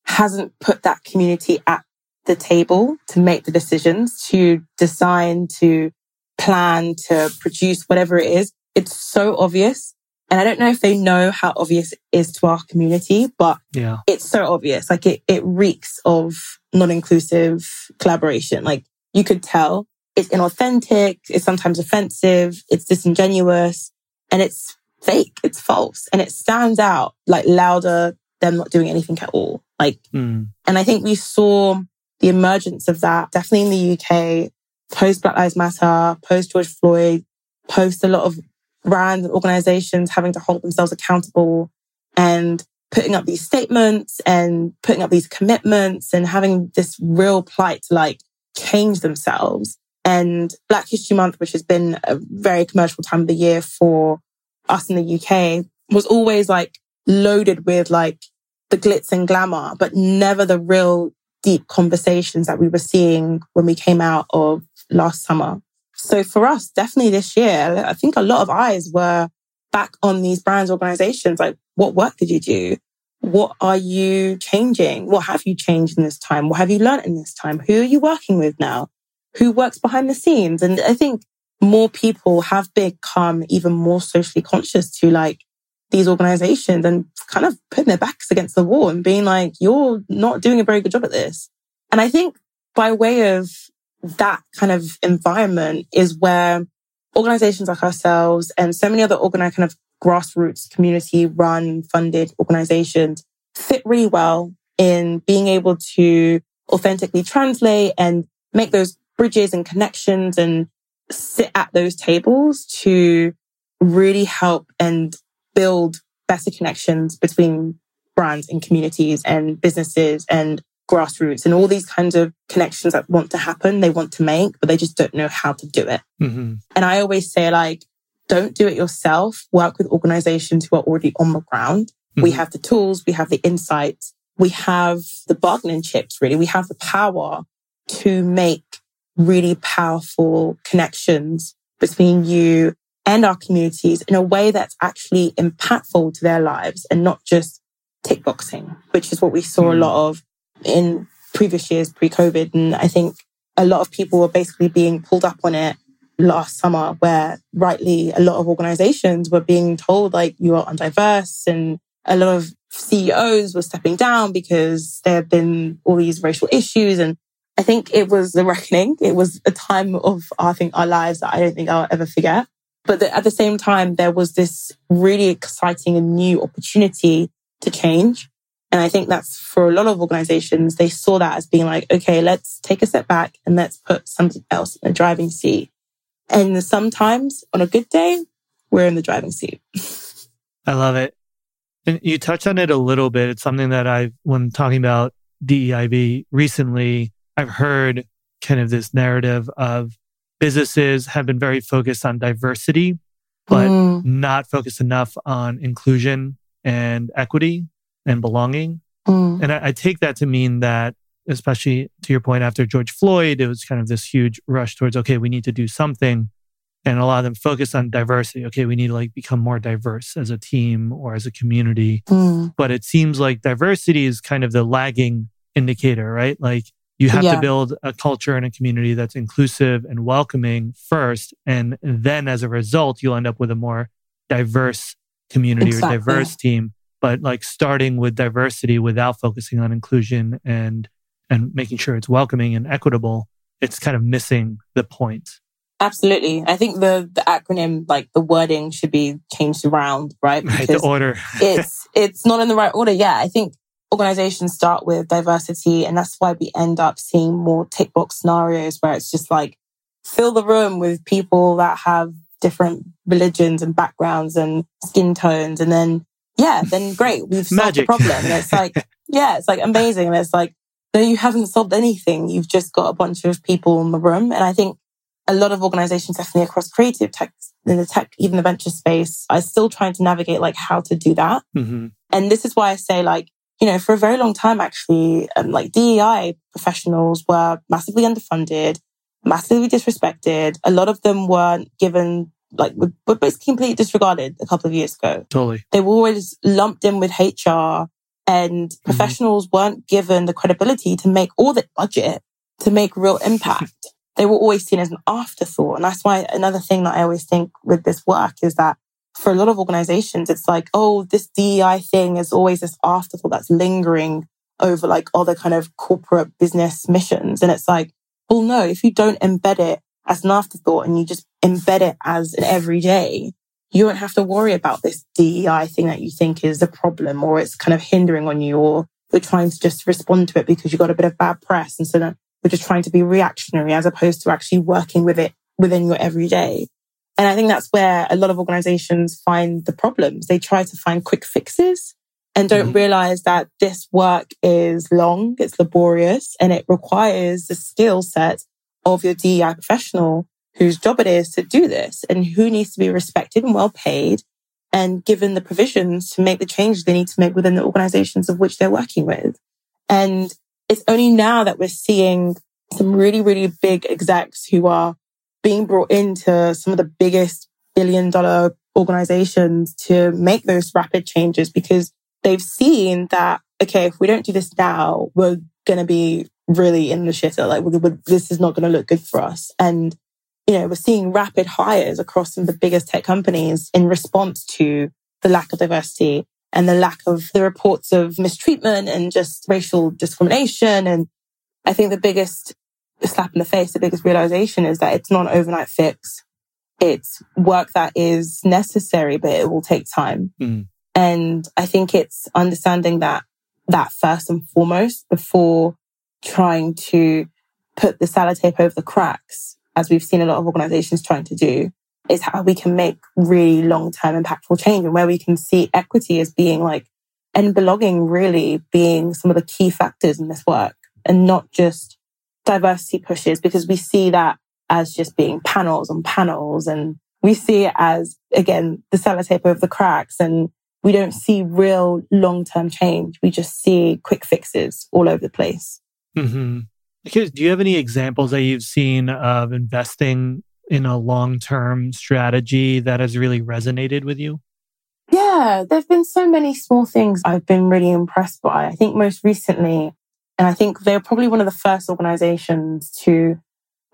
B: hasn't put that community at the table to make the decisions, to design, to plan, to produce whatever it is. It's so obvious. And I don't know if they know how obvious it is to our community, but
A: yeah.
B: it's so obvious. Like it, it reeks of non-inclusive collaboration. Like you could tell it's inauthentic. It's sometimes offensive. It's disingenuous and it's fake. It's false and it stands out like louder than not doing anything at all. Like, mm. and I think we saw the emergence of that definitely in the UK post Black Lives Matter, post George Floyd, post a lot of brands and organizations having to hold themselves accountable and putting up these statements and putting up these commitments and having this real plight to like change themselves. And Black History Month, which has been a very commercial time of the year for us in the UK, was always like loaded with like the glitz and glamour, but never the real deep conversations that we were seeing when we came out of last summer. So for us, definitely this year, I think a lot of eyes were back on these brands organizations. Like, what work did you do? What are you changing? What have you changed in this time? What have you learned in this time? Who are you working with now? who works behind the scenes. And I think more people have become even more socially conscious to like these organizations and kind of putting their backs against the wall and being like, you're not doing a very good job at this. And I think by way of that kind of environment is where organizations like ourselves and so many other organized kind of grassroots community run funded organizations fit really well in being able to authentically translate and make those bridges and connections and sit at those tables to really help and build better connections between brands and communities and businesses and grassroots and all these kinds of connections that want to happen, they want to make, but they just don't know how to do it. Mm-hmm. And I always say, like, don't do it yourself. Work with organizations who are already on the ground. Mm-hmm. We have the tools, we have the insights, we have the bargaining chips, really. We have the power to make really powerful connections between you and our communities in a way that's actually impactful to their lives and not just tick boxing, which is what we saw mm. a lot of in previous years pre COVID. And I think a lot of people were basically being pulled up on it last summer, where rightly a lot of organizations were being told like you are undiverse and a lot of CEOs were stepping down because there had been all these racial issues. And I think it was the reckoning. It was a time of, I think, our lives that I don't think I'll ever forget. But at the same time, there was this really exciting and new opportunity to change. And I think that's for a lot of organizations, they saw that as being like, okay, let's take a step back and let's put something else in the driving seat. And sometimes on a good day, we're in the driving seat.
A: I love it. And you touched on it a little bit. It's something that I've, when talking about DEIB recently, I've heard kind of this narrative of businesses have been very focused on diversity, but mm. not focused enough on inclusion and equity and belonging. Mm. And I, I take that to mean that, especially to your point after George Floyd, it was kind of this huge rush towards, okay, we need to do something and a lot of them focus on diversity. Okay, we need to like become more diverse as a team or as a community. Mm. But it seems like diversity is kind of the lagging indicator, right? Like you have yeah. to build a culture and a community that's inclusive and welcoming first. And then as a result, you'll end up with a more diverse community exactly. or diverse team. But like starting with diversity without focusing on inclusion and and making sure it's welcoming and equitable, it's kind of missing the point.
B: Absolutely. I think the, the acronym, like the wording should be changed around, right?
A: Right, the order.
B: it's, it's not in the right order. Yeah. I think organizations start with diversity and that's why we end up seeing more tick box scenarios where it's just like fill the room with people that have different religions and backgrounds and skin tones. And then, yeah, then great. We've solved the problem. And it's like, yeah, it's like amazing. And it's like, no, you haven't solved anything. You've just got a bunch of people in the room. And I think a lot of organizations, definitely across creative tech, in the tech, even the venture space, are still trying to navigate like how to do that. Mm-hmm. And this is why I say like, you know, for a very long time, actually, um, like DEI professionals were massively underfunded, massively disrespected. A lot of them weren't given like were basically completely disregarded a couple of years ago.
A: Totally.
B: They were always lumped in with HR and mm-hmm. professionals mm-hmm. weren't given the credibility to make all the budget to make real impact they were always seen as an afterthought. And that's why another thing that I always think with this work is that for a lot of organizations, it's like, oh, this DEI thing is always this afterthought that's lingering over like other kind of corporate business missions. And it's like, well, no, if you don't embed it as an afterthought and you just embed it as an everyday, you won't have to worry about this DEI thing that you think is a problem or it's kind of hindering on you or you're trying to just respond to it because you got a bit of bad press. And so then we're just trying to be reactionary as opposed to actually working with it within your everyday. And I think that's where a lot of organizations find the problems. They try to find quick fixes and don't mm-hmm. realize that this work is long, it's laborious, and it requires the skill set of your DEI professional whose job it is to do this and who needs to be respected and well paid and given the provisions to make the changes they need to make within the organizations of which they're working with. And it's only now that we're seeing some really, really big execs who are being brought into some of the biggest billion dollar organizations to make those rapid changes because they've seen that, okay, if we don't do this now, we're going to be really in the shitter. Like we're, we're, this is not going to look good for us. And, you know, we're seeing rapid hires across some of the biggest tech companies in response to the lack of diversity and the lack of the reports of mistreatment and just racial discrimination. And I think the biggest slap in the face, the biggest realization is that it's not an overnight fix. It's work that is necessary, but it will take time. Mm. And I think it's understanding that, that first and foremost before trying to put the sellotape over the cracks, as we've seen a lot of organizations trying to do, is how we can make really long term impactful change and where we can see equity as being like, and belonging really being some of the key factors in this work and not just diversity pushes because we see that as just being panels on panels and we see it as again the sellotape over the cracks and we don't see real long-term change. We just see quick fixes all over the place
A: mm-hmm. do you have any examples that you've seen of investing in a long-term strategy that has really resonated with you
B: yeah there've been so many small things i've been really impressed by i think most recently and I think they're probably one of the first organizations to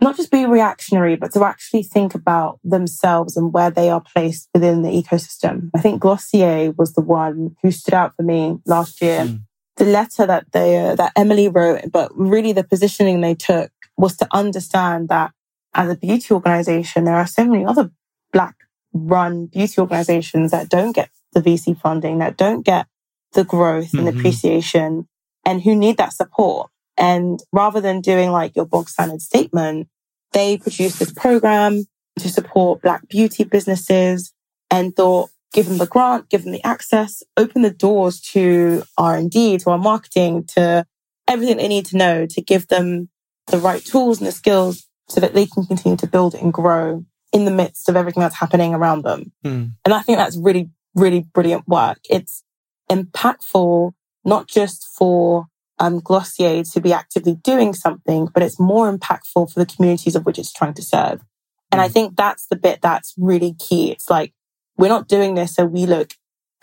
B: not just be reactionary, but to actually think about themselves and where they are placed within the ecosystem. I think Glossier was the one who stood out for me last year. Mm. The letter that they, uh, that Emily wrote, but really the positioning they took was to understand that as a beauty organization, there are so many other black run beauty organizations that don't get the VC funding, that don't get the growth mm-hmm. and appreciation and who need that support. And rather than doing like your bog standard statement, they produced this program to support Black beauty businesses and thought, give them the grant, give them the access, open the doors to R&D, to our marketing, to everything they need to know to give them the right tools and the skills so that they can continue to build and grow in the midst of everything that's happening around them. Mm. And I think that's really, really brilliant work. It's impactful, not just for um, Glossier to be actively doing something, but it's more impactful for the communities of which it's trying to serve. And I mm. think that's the bit that's really key. It's like, we're not doing this so we look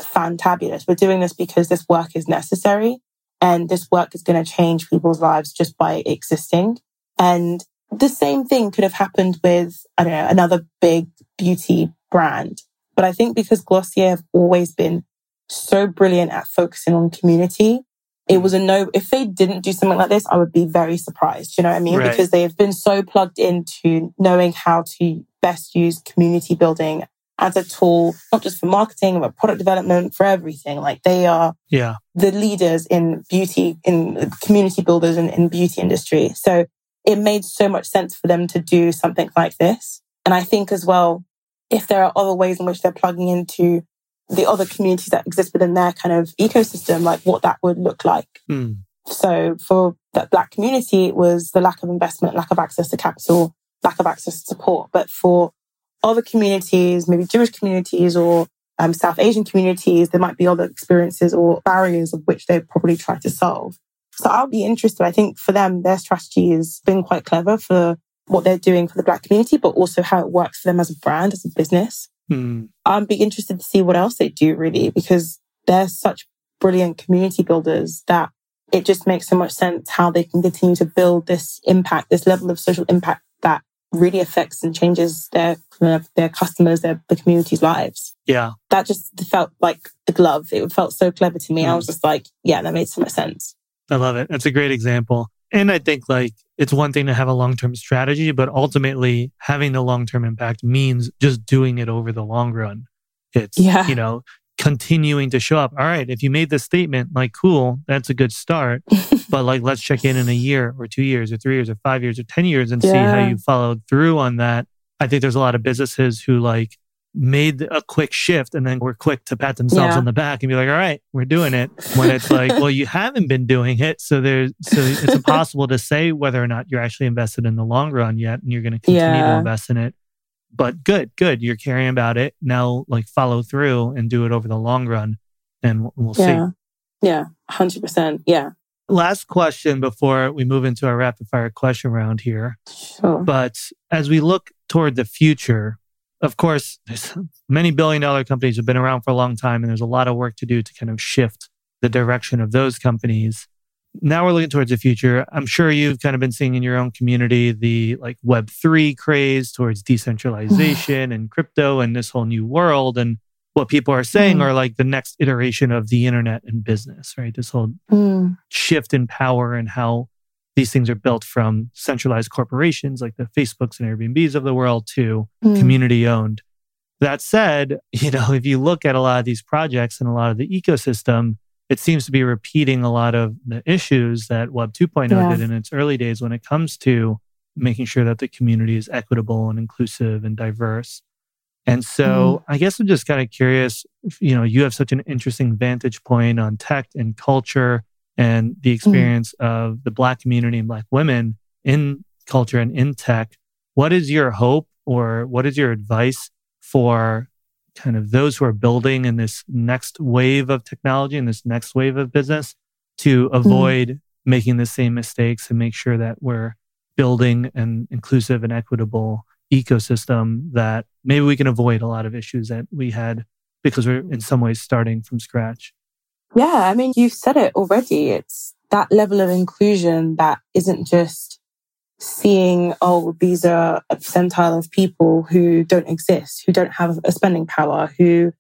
B: fantabulous. We're doing this because this work is necessary and this work is going to change people's lives just by existing. And the same thing could have happened with, I don't know, another big beauty brand. But I think because Glossier have always been so brilliant at focusing on community it was a no. If they didn't do something like this, I would be very surprised. You know what I mean? Right. Because they have been so plugged into knowing how to best use community building as a tool, not just for marketing, but product development, for everything. Like they are
A: yeah.
B: the leaders in beauty, in community builders in, in beauty industry. So it made so much sense for them to do something like this. And I think as well, if there are other ways in which they're plugging into the other communities that exist within their kind of ecosystem, like what that would look like. Mm. So for that black community, it was the lack of investment, lack of access to capital, lack of access to support. But for other communities, maybe Jewish communities or um, South Asian communities, there might be other experiences or barriers of which they probably try to solve. So I'll be interested. I think for them, their strategy has been quite clever for what they're doing for the Black community, but also how it works for them as a brand, as a business. Hmm. I'd be interested to see what else they do really, because they're such brilliant community builders that it just makes so much sense how they can continue to build this impact, this level of social impact really affects and changes their their customers, their the community's lives.
A: Yeah,
B: that just felt like the glove. It felt so clever to me. Mm. I was just like, yeah, that made so much sense.
A: I love it. That's a great example. And I think like it's one thing to have a long term strategy, but ultimately having the long term impact means just doing it over the long run. It's, yeah. you know, continuing to show up. All right, if you made this statement, like, cool, that's a good start. but like, let's check in in a year or two years or three years or five years or 10 years and yeah. see how you followed through on that. I think there's a lot of businesses who like made a quick shift and then were quick to pat themselves yeah. on the back and be like, all right, we're doing it. When it's like, well, you haven't been doing it. So there's, so it's impossible to say whether or not you're actually invested in the long run yet. And you're going to continue yeah. to invest in it. But good, good. You're caring about it. Now, like follow through and do it over the long run and we'll
B: yeah. see. Yeah. 100%. Yeah.
A: Last question before we move into our rapid fire question round here.
B: Sure.
A: But as we look toward the future, of course, there's many billion dollar companies have been around for a long time, and there's a lot of work to do to kind of shift the direction of those companies. Now we're looking towards the future. I'm sure you've kind of been seeing in your own community the like Web3 craze towards decentralization and crypto and this whole new world. And what people are saying mm. are like the next iteration of the internet and business, right? This whole mm. shift in power and how these things are built from centralized corporations like the Facebooks and Airbnbs of the world to mm. community owned. That said, you know, if you look at a lot of these projects and a lot of the ecosystem, it seems to be repeating a lot of the issues that Web 2.0 yeah. did in its early days when it comes to making sure that the community is equitable and inclusive and diverse. And so mm. I guess I'm just kind of curious, you know, you have such an interesting vantage point on tech and culture and the mm. experience mm. of the Black community and Black women in culture and in tech. What is your hope or what is your advice for kind of those who are building in this next wave of technology and this next wave of business to mm. avoid mm. making the same mistakes and make sure that we're building an inclusive and equitable ecosystem that maybe we can avoid a lot of issues that we had because we're in some ways starting from scratch.
B: Yeah, I mean, you've said it already. It's that level of inclusion that isn't just seeing, oh, these are a percentile of people who don't exist, who don't have a spending power, who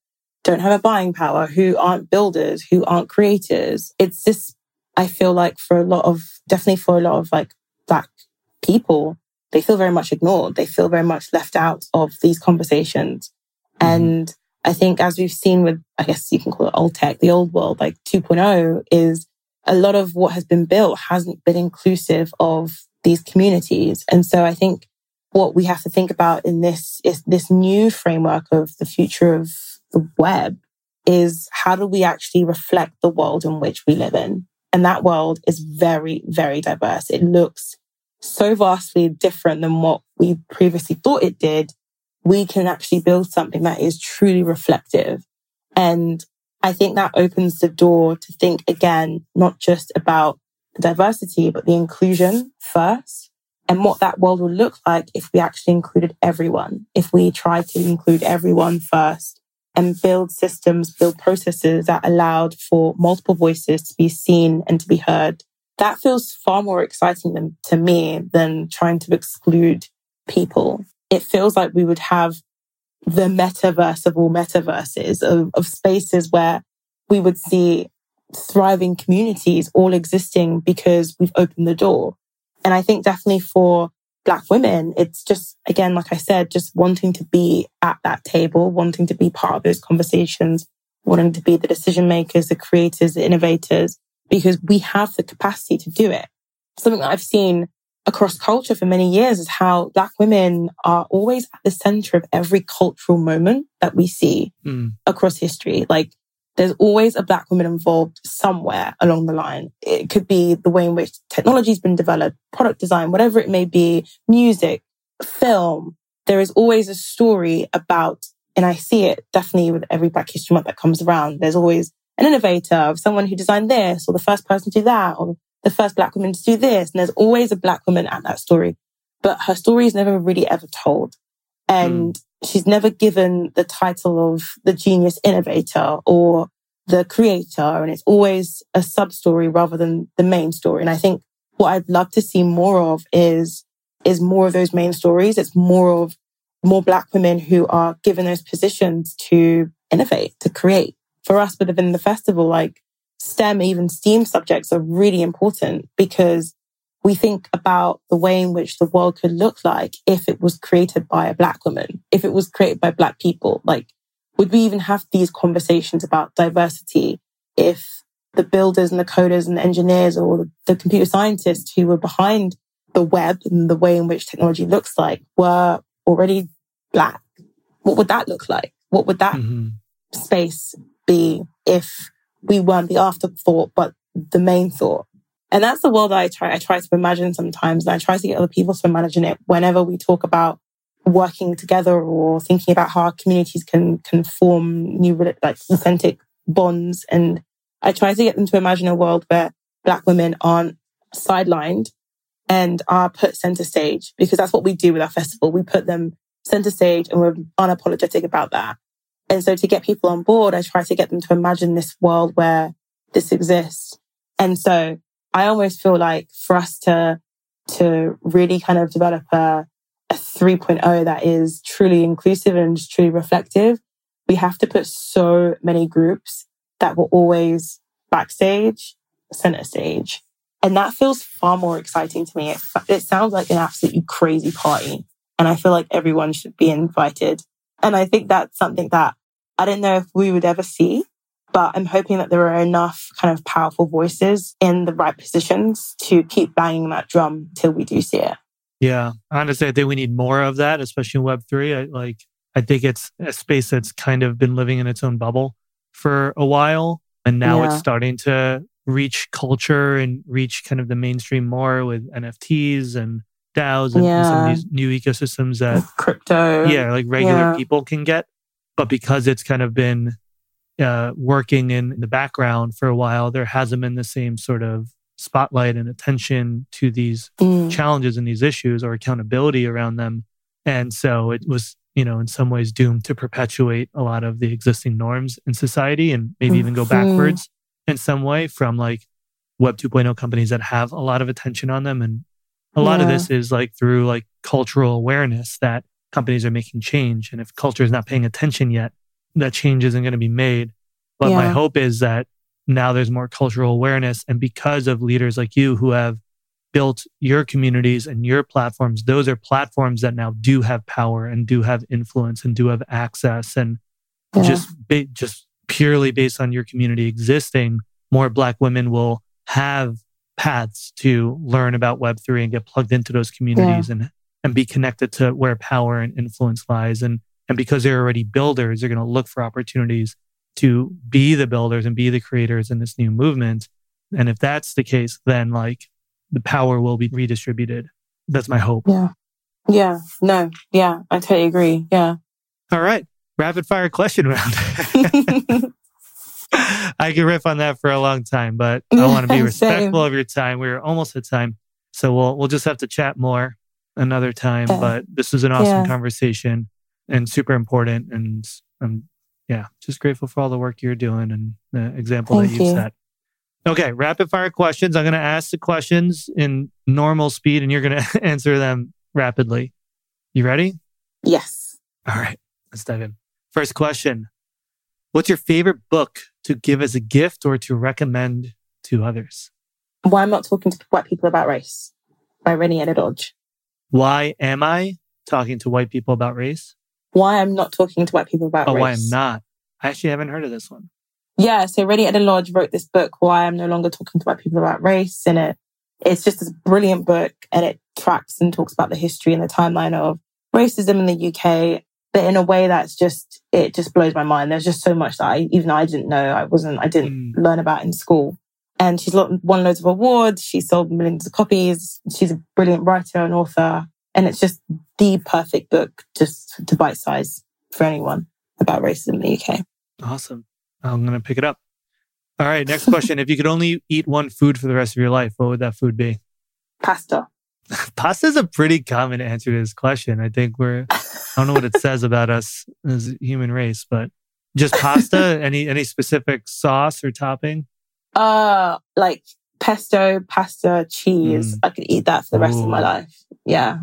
B: don't have a buying power, who aren't builders, who aren't creators. It's just, I feel like for a lot of, definitely for a lot of like Black people, they feel very much ignored. They feel very much left out of these conversations. Mm-hmm. And I think as we've seen with, I guess you can call it old tech, the old world, like 2.0 is a lot of what has been built hasn't been inclusive of these communities. And so I think what we have to think about in this is this new framework of the future of the web is how do we actually reflect the world in which we live in? And that world is very, very diverse. It looks so vastly different than what we previously thought it did. We can actually build something that is truly reflective. And I think that opens the door to think again, not just about diversity, but the inclusion first and what that world would look like if we actually included everyone, if we try to include everyone first and build systems, build processes that allowed for multiple voices to be seen and to be heard. That feels far more exciting than, to me than trying to exclude people. It feels like we would have the metaverse of all metaverses of, of spaces where we would see thriving communities all existing because we've opened the door. And I think definitely for Black women, it's just, again, like I said, just wanting to be at that table, wanting to be part of those conversations, wanting to be the decision makers, the creators, the innovators, because we have the capacity to do it. Something that I've seen across culture for many years is how Black women are always at the center of every cultural moment that we see mm. across history. Like there's always a Black woman involved somewhere along the line. It could be the way in which technology has been developed, product design, whatever it may be, music, film. There is always a story about, and I see it definitely with every Black History Month that comes around. There's always an innovator, someone who designed this, or the first person to do that, or the first black woman to do this. And there's always a black woman at that story, but her story is never really ever told. And mm. She's never given the title of the genius innovator or the creator. And it's always a sub story rather than the main story. And I think what I'd love to see more of is, is more of those main stories. It's more of more black women who are given those positions to innovate, to create. For us within the festival, like STEM, even STEAM subjects are really important because we think about the way in which the world could look like if it was created by a black woman, if it was created by black people. Like, would we even have these conversations about diversity if the builders and the coders and the engineers or the computer scientists who were behind the web and the way in which technology looks like were already black? What would that look like? What would that mm-hmm. space be if we weren't the afterthought, but the main thought. And that's the world that I try, I try to imagine sometimes. And I try to get other people to imagine it whenever we talk about working together or thinking about how our communities can, can form new, like authentic bonds. And I try to get them to imagine a world where black women aren't sidelined and are put center stage because that's what we do with our festival. We put them center stage and we're unapologetic about that. And so to get people on board, I try to get them to imagine this world where this exists. And so I almost feel like for us to, to really kind of develop a, a 3.0 that is truly inclusive and truly reflective, we have to put so many groups that were always backstage, center stage. And that feels far more exciting to me. It, it sounds like an absolutely crazy party. And I feel like everyone should be invited. And I think that's something that I don't know if we would ever see, but I'm hoping that there are enough kind of powerful voices in the right positions to keep banging that drum till we do see it.
A: Yeah. Honestly, I think we need more of that, especially in Web3. I like, I think it's a space that's kind of been living in its own bubble for a while. And now yeah. it's starting to reach culture and reach kind of the mainstream more with NFTs and DAOs and, yeah. and some of these new ecosystems that
B: crypto.
A: Yeah, like regular yeah. people can get. But because it's kind of been uh, working in the background for a while, there hasn't been the same sort of spotlight and attention to these mm. challenges and these issues or accountability around them. And so it was, you know, in some ways doomed to perpetuate a lot of the existing norms in society and maybe mm-hmm. even go mm-hmm. backwards in some way from like Web 2.0 companies that have a lot of attention on them and a lot of this is like through like cultural awareness that companies are making change. And if culture is not paying attention yet, that change isn't going to be made. But my hope is that now there's more cultural awareness. And because of leaders like you who have built your communities and your platforms, those are platforms that now do have power and do have influence and do have access. And
B: Yeah.
A: just ba- just purely based on your community existing, more Black women will have paths to learn about Web3 and get plugged into those communities and, and be connected to where power and influence lies. And, and because they're already builders, they're going to look for opportunities to be the builders and be the creators in this new movement. And if that's the case, then like the power will be redistributed. That's my hope.
B: Yeah. Yeah. No. Yeah. I totally agree. Yeah.
A: All right. Rapid fire question round. I could riff on that for a long time, but I want to be respectful of your time. We're almost at time. So we'll we'll just have to chat more another time.
B: Yeah.
A: But this was an awesome
B: Yeah.
A: conversation and super important. And I'm yeah, just grateful for all the work you're doing and the example that you've
B: you.
A: set. Okay, rapid fire questions. I'm gonna ask the questions in normal speed and you're gonna answer them rapidly. You ready?
B: yes.
A: All right, let's dive in. First question What's your favorite book to give as a gift or to recommend to others?
B: Why I'm not talking to white people about race by Reni Eddo-Lodge.
A: Why am I talking to white people about race?
B: Why I'm not talking to white people about
A: Oh,
B: race.
A: why I'm not? I actually haven't heard of this one.
B: Yeah, so Reni Eddo-Lodge wrote this book, Why I'm No Longer Talking to White People About Race. And it it's just this brilliant book and it tracks and talks about the history and the timeline of racism in the UK, but in a way that's just it just blows my mind. There's just so much that I even I didn't know. I wasn't I didn't
A: Mm.
B: learn about in school. And she's won loads of awards. She sold millions of copies. She's a brilliant writer and author. And it's just the perfect book just to bite size for anyone about racism in the UK.
A: Awesome. I'm going to pick it up. All right, next question. if you could only eat one food for the rest of your life, what would that food be?
B: Pasta.
A: Pasta is a pretty common answer to this question. I think we're, I don't know what it says about us as a human race, but just pasta, any, any specific sauce or topping?
B: Uh, like pesto, pasta, cheese.
A: Mm.
B: I could eat that for the rest of my life. Yeah.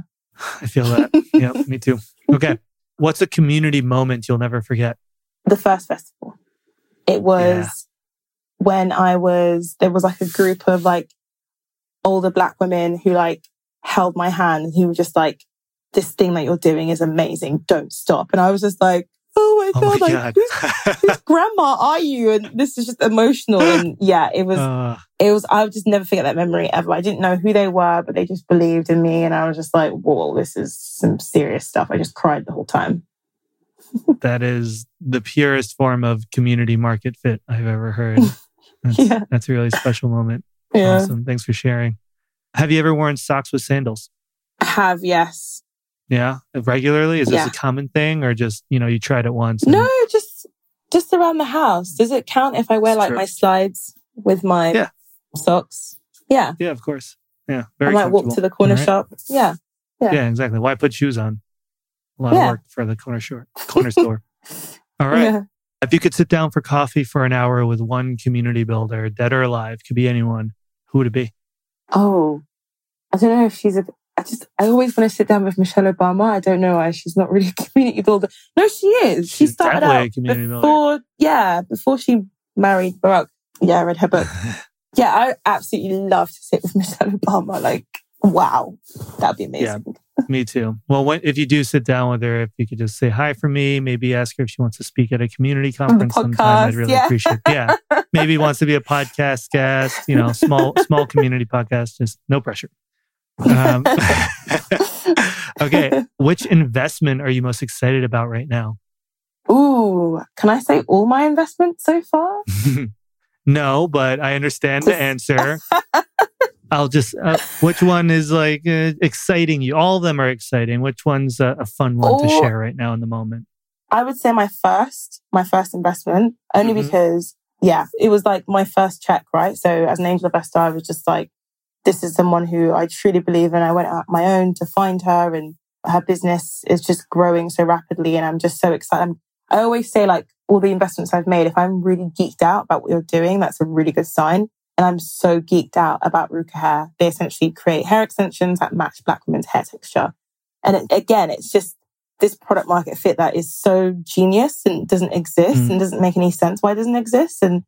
A: I feel that. yeah, me too. Okay. What's a community moment you'll never forget?
B: The first festival. It was when I was, there was like a group of like older black women who like held my hand and he was just like, this thing that you're doing is amazing. Don't stop. And I was just like, oh my
A: Oh
B: God,
A: my
B: like,
A: God.
B: who's, whose grandma are you? And this is just emotional. And yeah, it was,
A: Uh,
B: it was I would just never forget that memory ever. I didn't know who they were, but they just believed in me and I was just like, whoa, this is some serious stuff. I just cried the whole time.
A: that is the purest form of community market fit I've ever heard. That's,
B: Yeah.
A: that's a really special moment.
B: Yeah.
A: Awesome. Thanks for sharing. Have you ever worn socks with sandals?
B: I have, yes.
A: Yeah. Regularly? Is this a common thing or just, you know, you tried it once? and-
B: No, just just around the house. Does it count if I wear like
A: true.
B: my slides with my
A: Yeah.
B: socks? Yeah.
A: Yeah, of course. Yeah.
B: I might walk to the corner
A: right.
B: shop. Yeah. yeah.
A: Yeah, exactly. Why put shoes on? A lot
B: Yeah.
A: of work for the corner store. Corner store. All right.
B: Yeah.
A: If you could sit down for coffee for an hour with one community builder, dead or alive, could be anyone, who would it be?
B: Oh, I don't know if she's a. I just I always want to sit down with Michelle Obama. I don't know why she's not really a community builder. No, she is. She
A: She's
B: started
A: definitely a
B: out
A: community builder.
B: Yeah, before she married Barack. Yeah, I read her book. yeah, I absolutely love to sit with Michelle Obama. Like, wow, that'd be amazing.
A: Me too. Well, when, if you do sit down with her, if you could just say hi for me, maybe ask her if she wants to speak at a community conference sometime. I'd really
B: yeah.
A: appreciate. It. Yeah, maybe wants to be a podcast guest. You know, small small community podcast. Just no pressure. Um, okay, which investment are you most excited about right now?
B: Ooh, can I say all my investments so far?
A: no, but I understand the answer. I'll just. Uh, which one is like uh, exciting you? All of them are exciting. Which one's a, a fun one to
B: Oh.
A: share right now in the moment?
B: I would say my first, my first investment, only
A: Mhm.
B: because, yeah, it was like my first check, right? So as an angel investor, I was just like, this is someone who I truly believe in. I went out my own to find her and her business is just growing so rapidly. And I'm just so excited. I'm- I always say like all the investments I've made, if I'm really geeked out about what you're doing, that's a really good sign. And I'm so geeked out about Ruka hair. They essentially create hair extensions that match black women's hair texture. And it, again, it's just this product market fit that is so genius and doesn't exist mm. and doesn't make any sense why it doesn't exist. And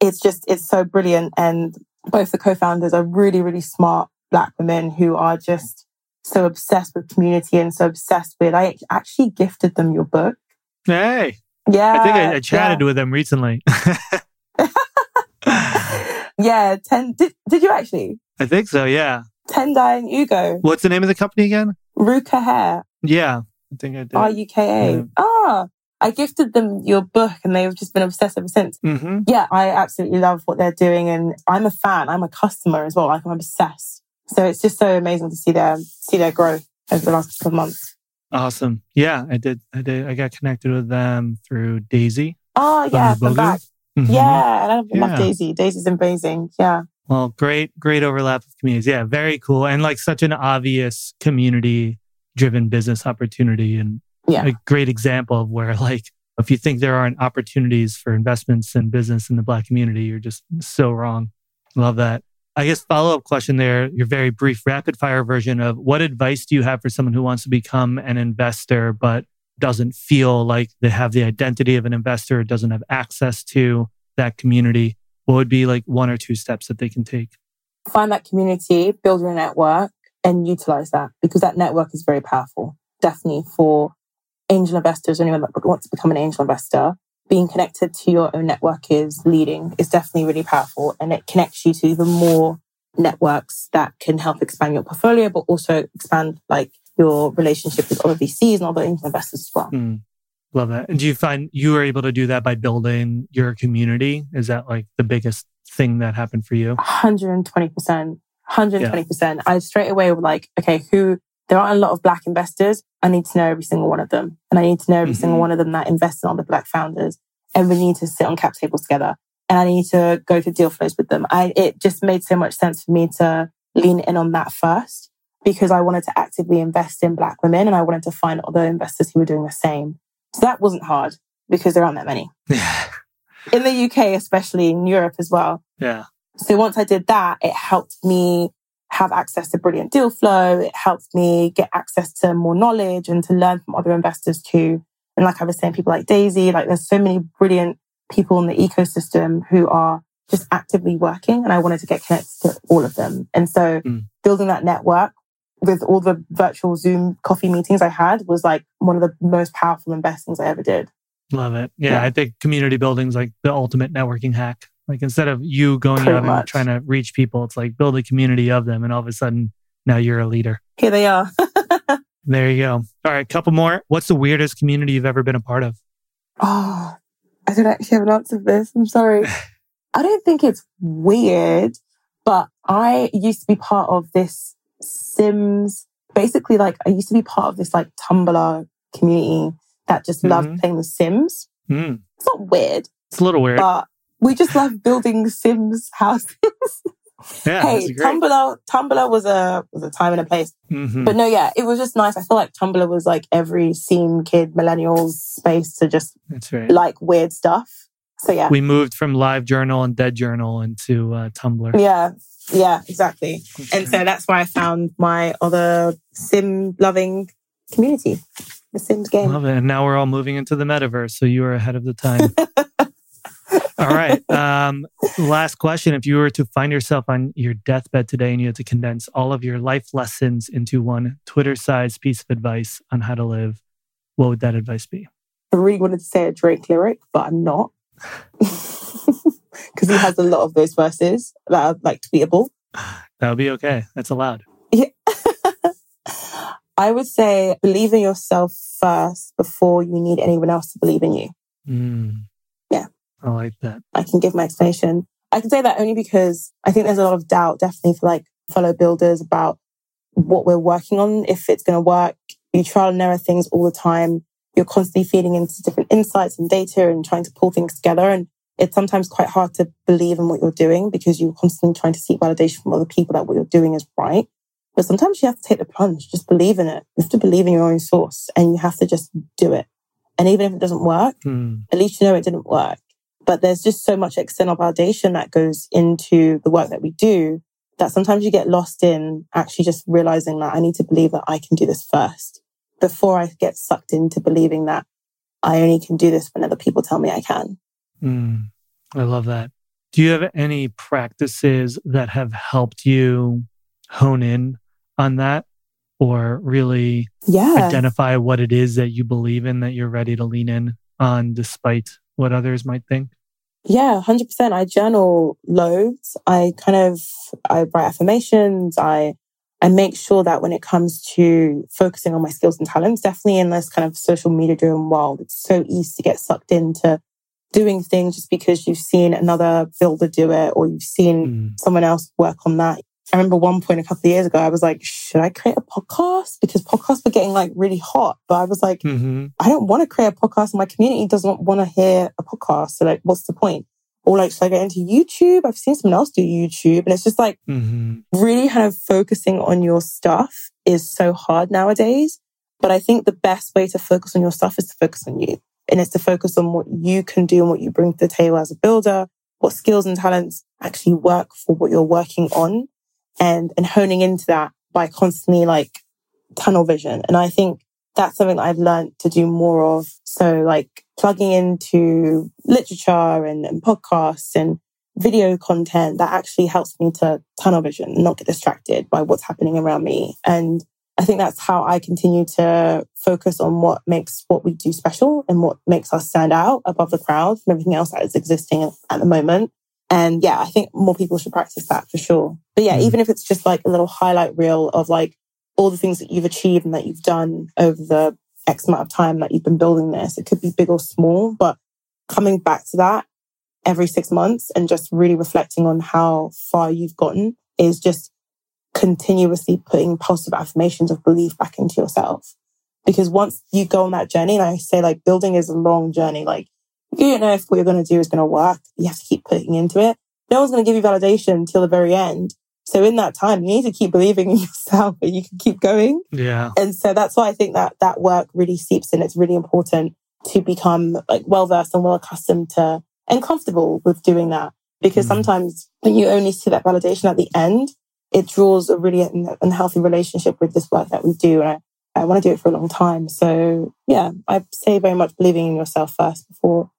B: it's just, it's so brilliant. And both the co-founders are really, really smart black women who are just so obsessed with community and so obsessed with, I actually gifted them your book.
A: Hey.
B: Yeah.
A: I think I, I chatted yeah. with them recently.
B: yeah. Ten, did, did you actually?
A: I think so. Yeah.
B: Tendai and Ugo.
A: What's the name of the company again?
B: Ruka Hair.
A: Yeah. I think I did.
B: R U K A. Ah, I gifted them your book and they've just been obsessed ever since.
A: Mm-hmm.
B: Yeah, I absolutely love what they're doing. And I'm a fan. I'm a customer as well. Like I'm obsessed. So it's just so amazing to see their, see their growth over the last couple of months.
A: Awesome. Yeah, I did. I did. I got connected with them through Daisy.
B: Oh, yeah. From back. Mm-hmm. Yeah. I love yeah. Daisy. Daisy's amazing. Yeah.
A: Well, great, great overlap of communities. Yeah, very cool. And like such an obvious community driven business opportunity and
B: yeah.
A: a great example of where like if you think there aren't opportunities for investments and business in the black community, you're just so wrong. Love that. I guess follow up question there, your very brief rapid fire version of what advice do you have for someone who wants to become an investor but doesn't feel like they have the identity of an investor, doesn't have access to that community? What would be like one or two steps that they can take?
B: Find that community, build your network, and utilize that because that network is very powerful. Definitely for angel investors, anyone that wants to become an angel investor, being connected to your own network is leading is definitely really powerful and it connects you to even more networks that can help expand your portfolio, but also expand like your relationship with other VCs and other angel investors as well.
A: Mm, love that. And do you find you were able to do that by building your community? Is that like the biggest thing that happened for you?
B: 120%. 120%. Yeah. I straight away were like, okay, who, there aren't a lot of black investors. I need to know every single one of them. And I need to know every mm-hmm. single one of them that invests in other black founders. And we need to sit on cap tables together. And I need to go to deal flows with them. I, it just made so much sense for me to lean in on that first because I wanted to actively invest in black women and I wanted to find other investors who were doing the same. So that wasn't hard because there aren't that many. in the UK, especially in Europe as well.
A: Yeah.
B: So once I did that, it helped me have access to brilliant deal flow. It helps me get access to more knowledge and to learn from other investors too. And like I was saying, people like Daisy, like there's so many brilliant people in the ecosystem who are just actively working. And I wanted to get connected to all of them. And so mm. building that network with all the virtual Zoom coffee meetings I had was like one of the most powerful investings I ever did.
A: Love it. Yeah, yeah. I think community building is like the ultimate networking hack. Like instead of you going Pretty out much. and trying to reach people, it's like build a community of them. And all of a sudden now you're a leader.
B: Here they are.
A: there you go. All right, a couple more. What's the weirdest community you've ever been a part of?
B: Oh, I don't actually have an answer for this. I'm sorry. I don't think it's weird, but I used to be part of this Sims. Basically, like I used to be part of this like Tumblr community that just mm-hmm. loved playing The Sims.
A: Mm.
B: It's not weird.
A: It's a little weird.
B: But we just love building Sims houses.
A: Yeah,
B: hey, Tumblr, Tumblr was a was a time and a place.
A: Mm-hmm.
B: But no, yeah, it was just nice. I feel like Tumblr was like every scene kid millennials space to just
A: right.
B: like weird stuff. So yeah,
A: we moved from Live Journal and Dead Journal into uh, Tumblr.
B: Yeah, yeah, exactly. That's and right. so that's where I found my other sim loving community, the Sims game.
A: Love it. And now we're all moving into the metaverse, so you are ahead of the time. All right. Um, last question. If you were to find yourself on your deathbed today and you had to condense all of your life lessons into one Twitter sized piece of advice on how to live, what would that advice be?
B: I really wanted to say a Drake lyric, but I'm not. Because he has a lot of those verses that are like tweetable.
A: That would be okay. That's allowed.
B: Yeah. I would say believe in yourself first before you need anyone else to believe in you.
A: Mm. I like that.
B: I can give my explanation. I can say that only because I think there's a lot of doubt, definitely for like fellow builders about what we're working on, if it's going to work. You trial and error things all the time. You're constantly feeding into different insights and data and trying to pull things together. And it's sometimes quite hard to believe in what you're doing because you're constantly trying to seek validation from other people that what you're doing is right. But sometimes you have to take the plunge, just believe in it. You have to believe in your own source and you have to just do it. And even if it doesn't work,
A: hmm.
B: at least you know it didn't work But there's just so much external validation that goes into the work that we do that sometimes you get lost in actually just realizing that I need to believe that I can do this first before I get sucked into believing that I only can do this when other people tell me I can.
A: Mm, I love that. Do you have any practices that have helped you hone in on that or really
B: yeah.
A: identify what it is that you believe in that you're ready to lean in on despite what others might think?
B: Yeah, 100%. I journal loads. I kind of, I write affirmations. I, I make sure that when it comes to focusing on my skills and talents, definitely in this kind of social media driven world, it's so easy to get sucked into doing things just because you've seen another builder do it or you've seen mm. someone else work on that. I remember one point a couple of years ago, I was like, should I create a podcast? Because podcasts were getting like really hot. But I was like, mm-hmm. I don't want to create a podcast. My community doesn't want to hear a podcast. So like, what's the point? Or like, should I get into YouTube? I've seen someone else do YouTube. And it's just like mm-hmm. really kind of focusing on your stuff is so hard nowadays. But I think the best way to focus on your stuff is to focus on you. And it's to focus on what you can do and what you bring to the table as a builder, what skills and talents actually work for what you're working on and, and honing into that by constantly like tunnel vision. And I think that's something that I've learned to do more of. So like plugging into literature and, and podcasts and video content that actually helps me to tunnel vision, and not get distracted by what's happening around me. And I think that's how I continue to focus on what makes what we do special and what makes us stand out above the crowd from everything else that is existing at the moment. And yeah, I think more people should practice that for sure. But yeah, mm. even if it's just like a little highlight reel of like all the things that you've achieved and that you've done over the X amount of time that you've been building this, it could be big or small, but coming back to that every six months and just really reflecting on how far you've gotten is just continuously putting positive affirmations of belief back into yourself. Because once you go on that journey, and I say like building is a long journey, like you don't know if what you're going to do is going to work. You have to keep putting into it. No one's going to give you validation until the very end. So in that time, you need to keep believing in yourself and you can keep going.
A: Yeah.
B: And so that's why I think that that work really seeps in. It's really important to become like well versed and well accustomed to and comfortable with doing that. Because mm. sometimes when you only see that validation at the end, it draws a really unhealthy relationship with this work that we do. And I, I want to do it for a long time. So yeah, I say very much believing in yourself first before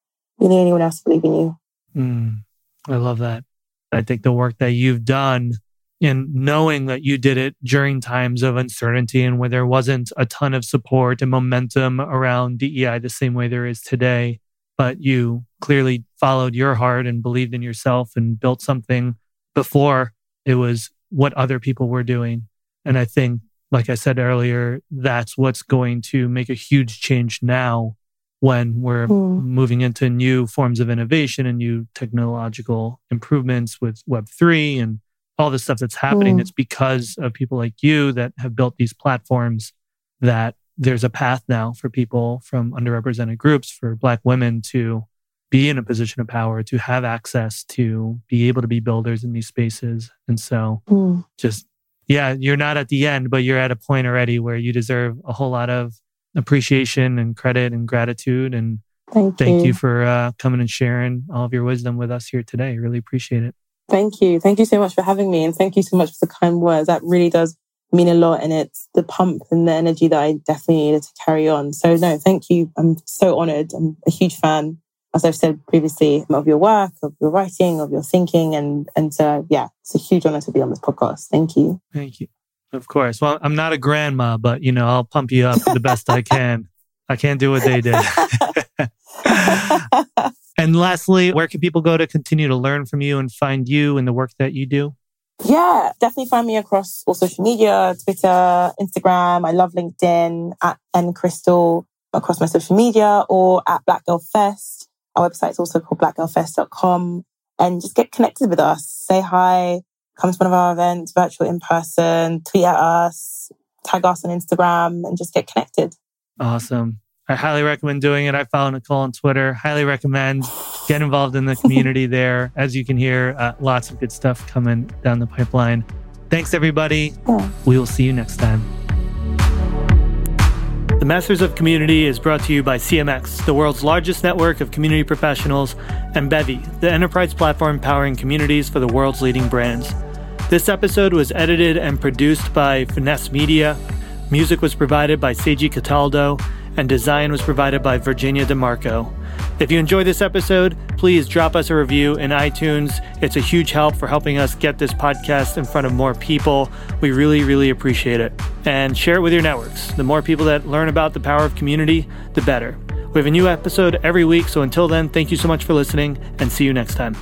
B: you need anyone else to believe in you.
A: Mm, I love that. I think the work that you've done in knowing that you did it during times of uncertainty and where there wasn't a ton of support and momentum around DEI the same way there is today, but you clearly followed your heart and believed in yourself and built something before it was what other people were doing. And I think, like I said earlier, that's what's going to make a huge change now when we're mm. moving into new forms of innovation and new technological improvements with Web3 and all the stuff that's happening. Mm. It's because of people like you that have built these platforms that there's a path now for people from underrepresented groups, for Black women to be in a position of power, to have access to be able to be builders in these spaces. And so mm. just, yeah, you're not at the end, but you're at a point already where you deserve a whole lot of appreciation and credit and gratitude. And
B: thank,
A: thank
B: you.
A: you for uh, coming and sharing all of your wisdom with us here today. Really appreciate it.
B: Thank you. Thank you so much for having me. And thank you so much for the kind words. That really does mean a lot. And it's the pump and the energy that I definitely needed to carry on. So, no, thank you. I'm so honored. I'm a huge fan, as I've said previously, of your work, of your writing, of your thinking. And, and so, yeah, it's a huge honor to be on this podcast. Thank you.
A: Thank you. Of course. Well, I'm not a grandma, but you know, I'll pump you up the best I can. I can't do what they did. and lastly, where can people go to continue to learn from you and find you and the work that you do?
B: Yeah, definitely find me across all social media, Twitter, Instagram. I love LinkedIn at N Crentsil across my social media or at Black Girl Fest. Our website is also called blackgirlfest.com and just get connected with us. Say hi, come to one of our events, virtual in person, tweet at us, tag us on Instagram, and just get connected.
A: Awesome. I highly recommend doing it. I follow Nicole on Twitter. Highly recommend. Get involved in the community there. As you can hear, uh, lots of good stuff coming down the pipeline. Thanks, everybody. Yeah. We will see you next time. The Masters of Community is brought to you by CMX, the world's largest network of community professionals, and Bevy, the enterprise platform powering communities for the world's leading brands. This episode was edited and produced by Finesse Media. Music was provided by Seiji Cataldo, and design was provided by Virginia DeMarco. If you enjoyed this episode, please drop us a review in iTunes. It's a huge help for helping us get this podcast in front of more people. We really, really appreciate it. And share it with your networks. The more people that learn about the power of community, the better. We have a new episode every week, so until then, thank you so much for listening and see you next time.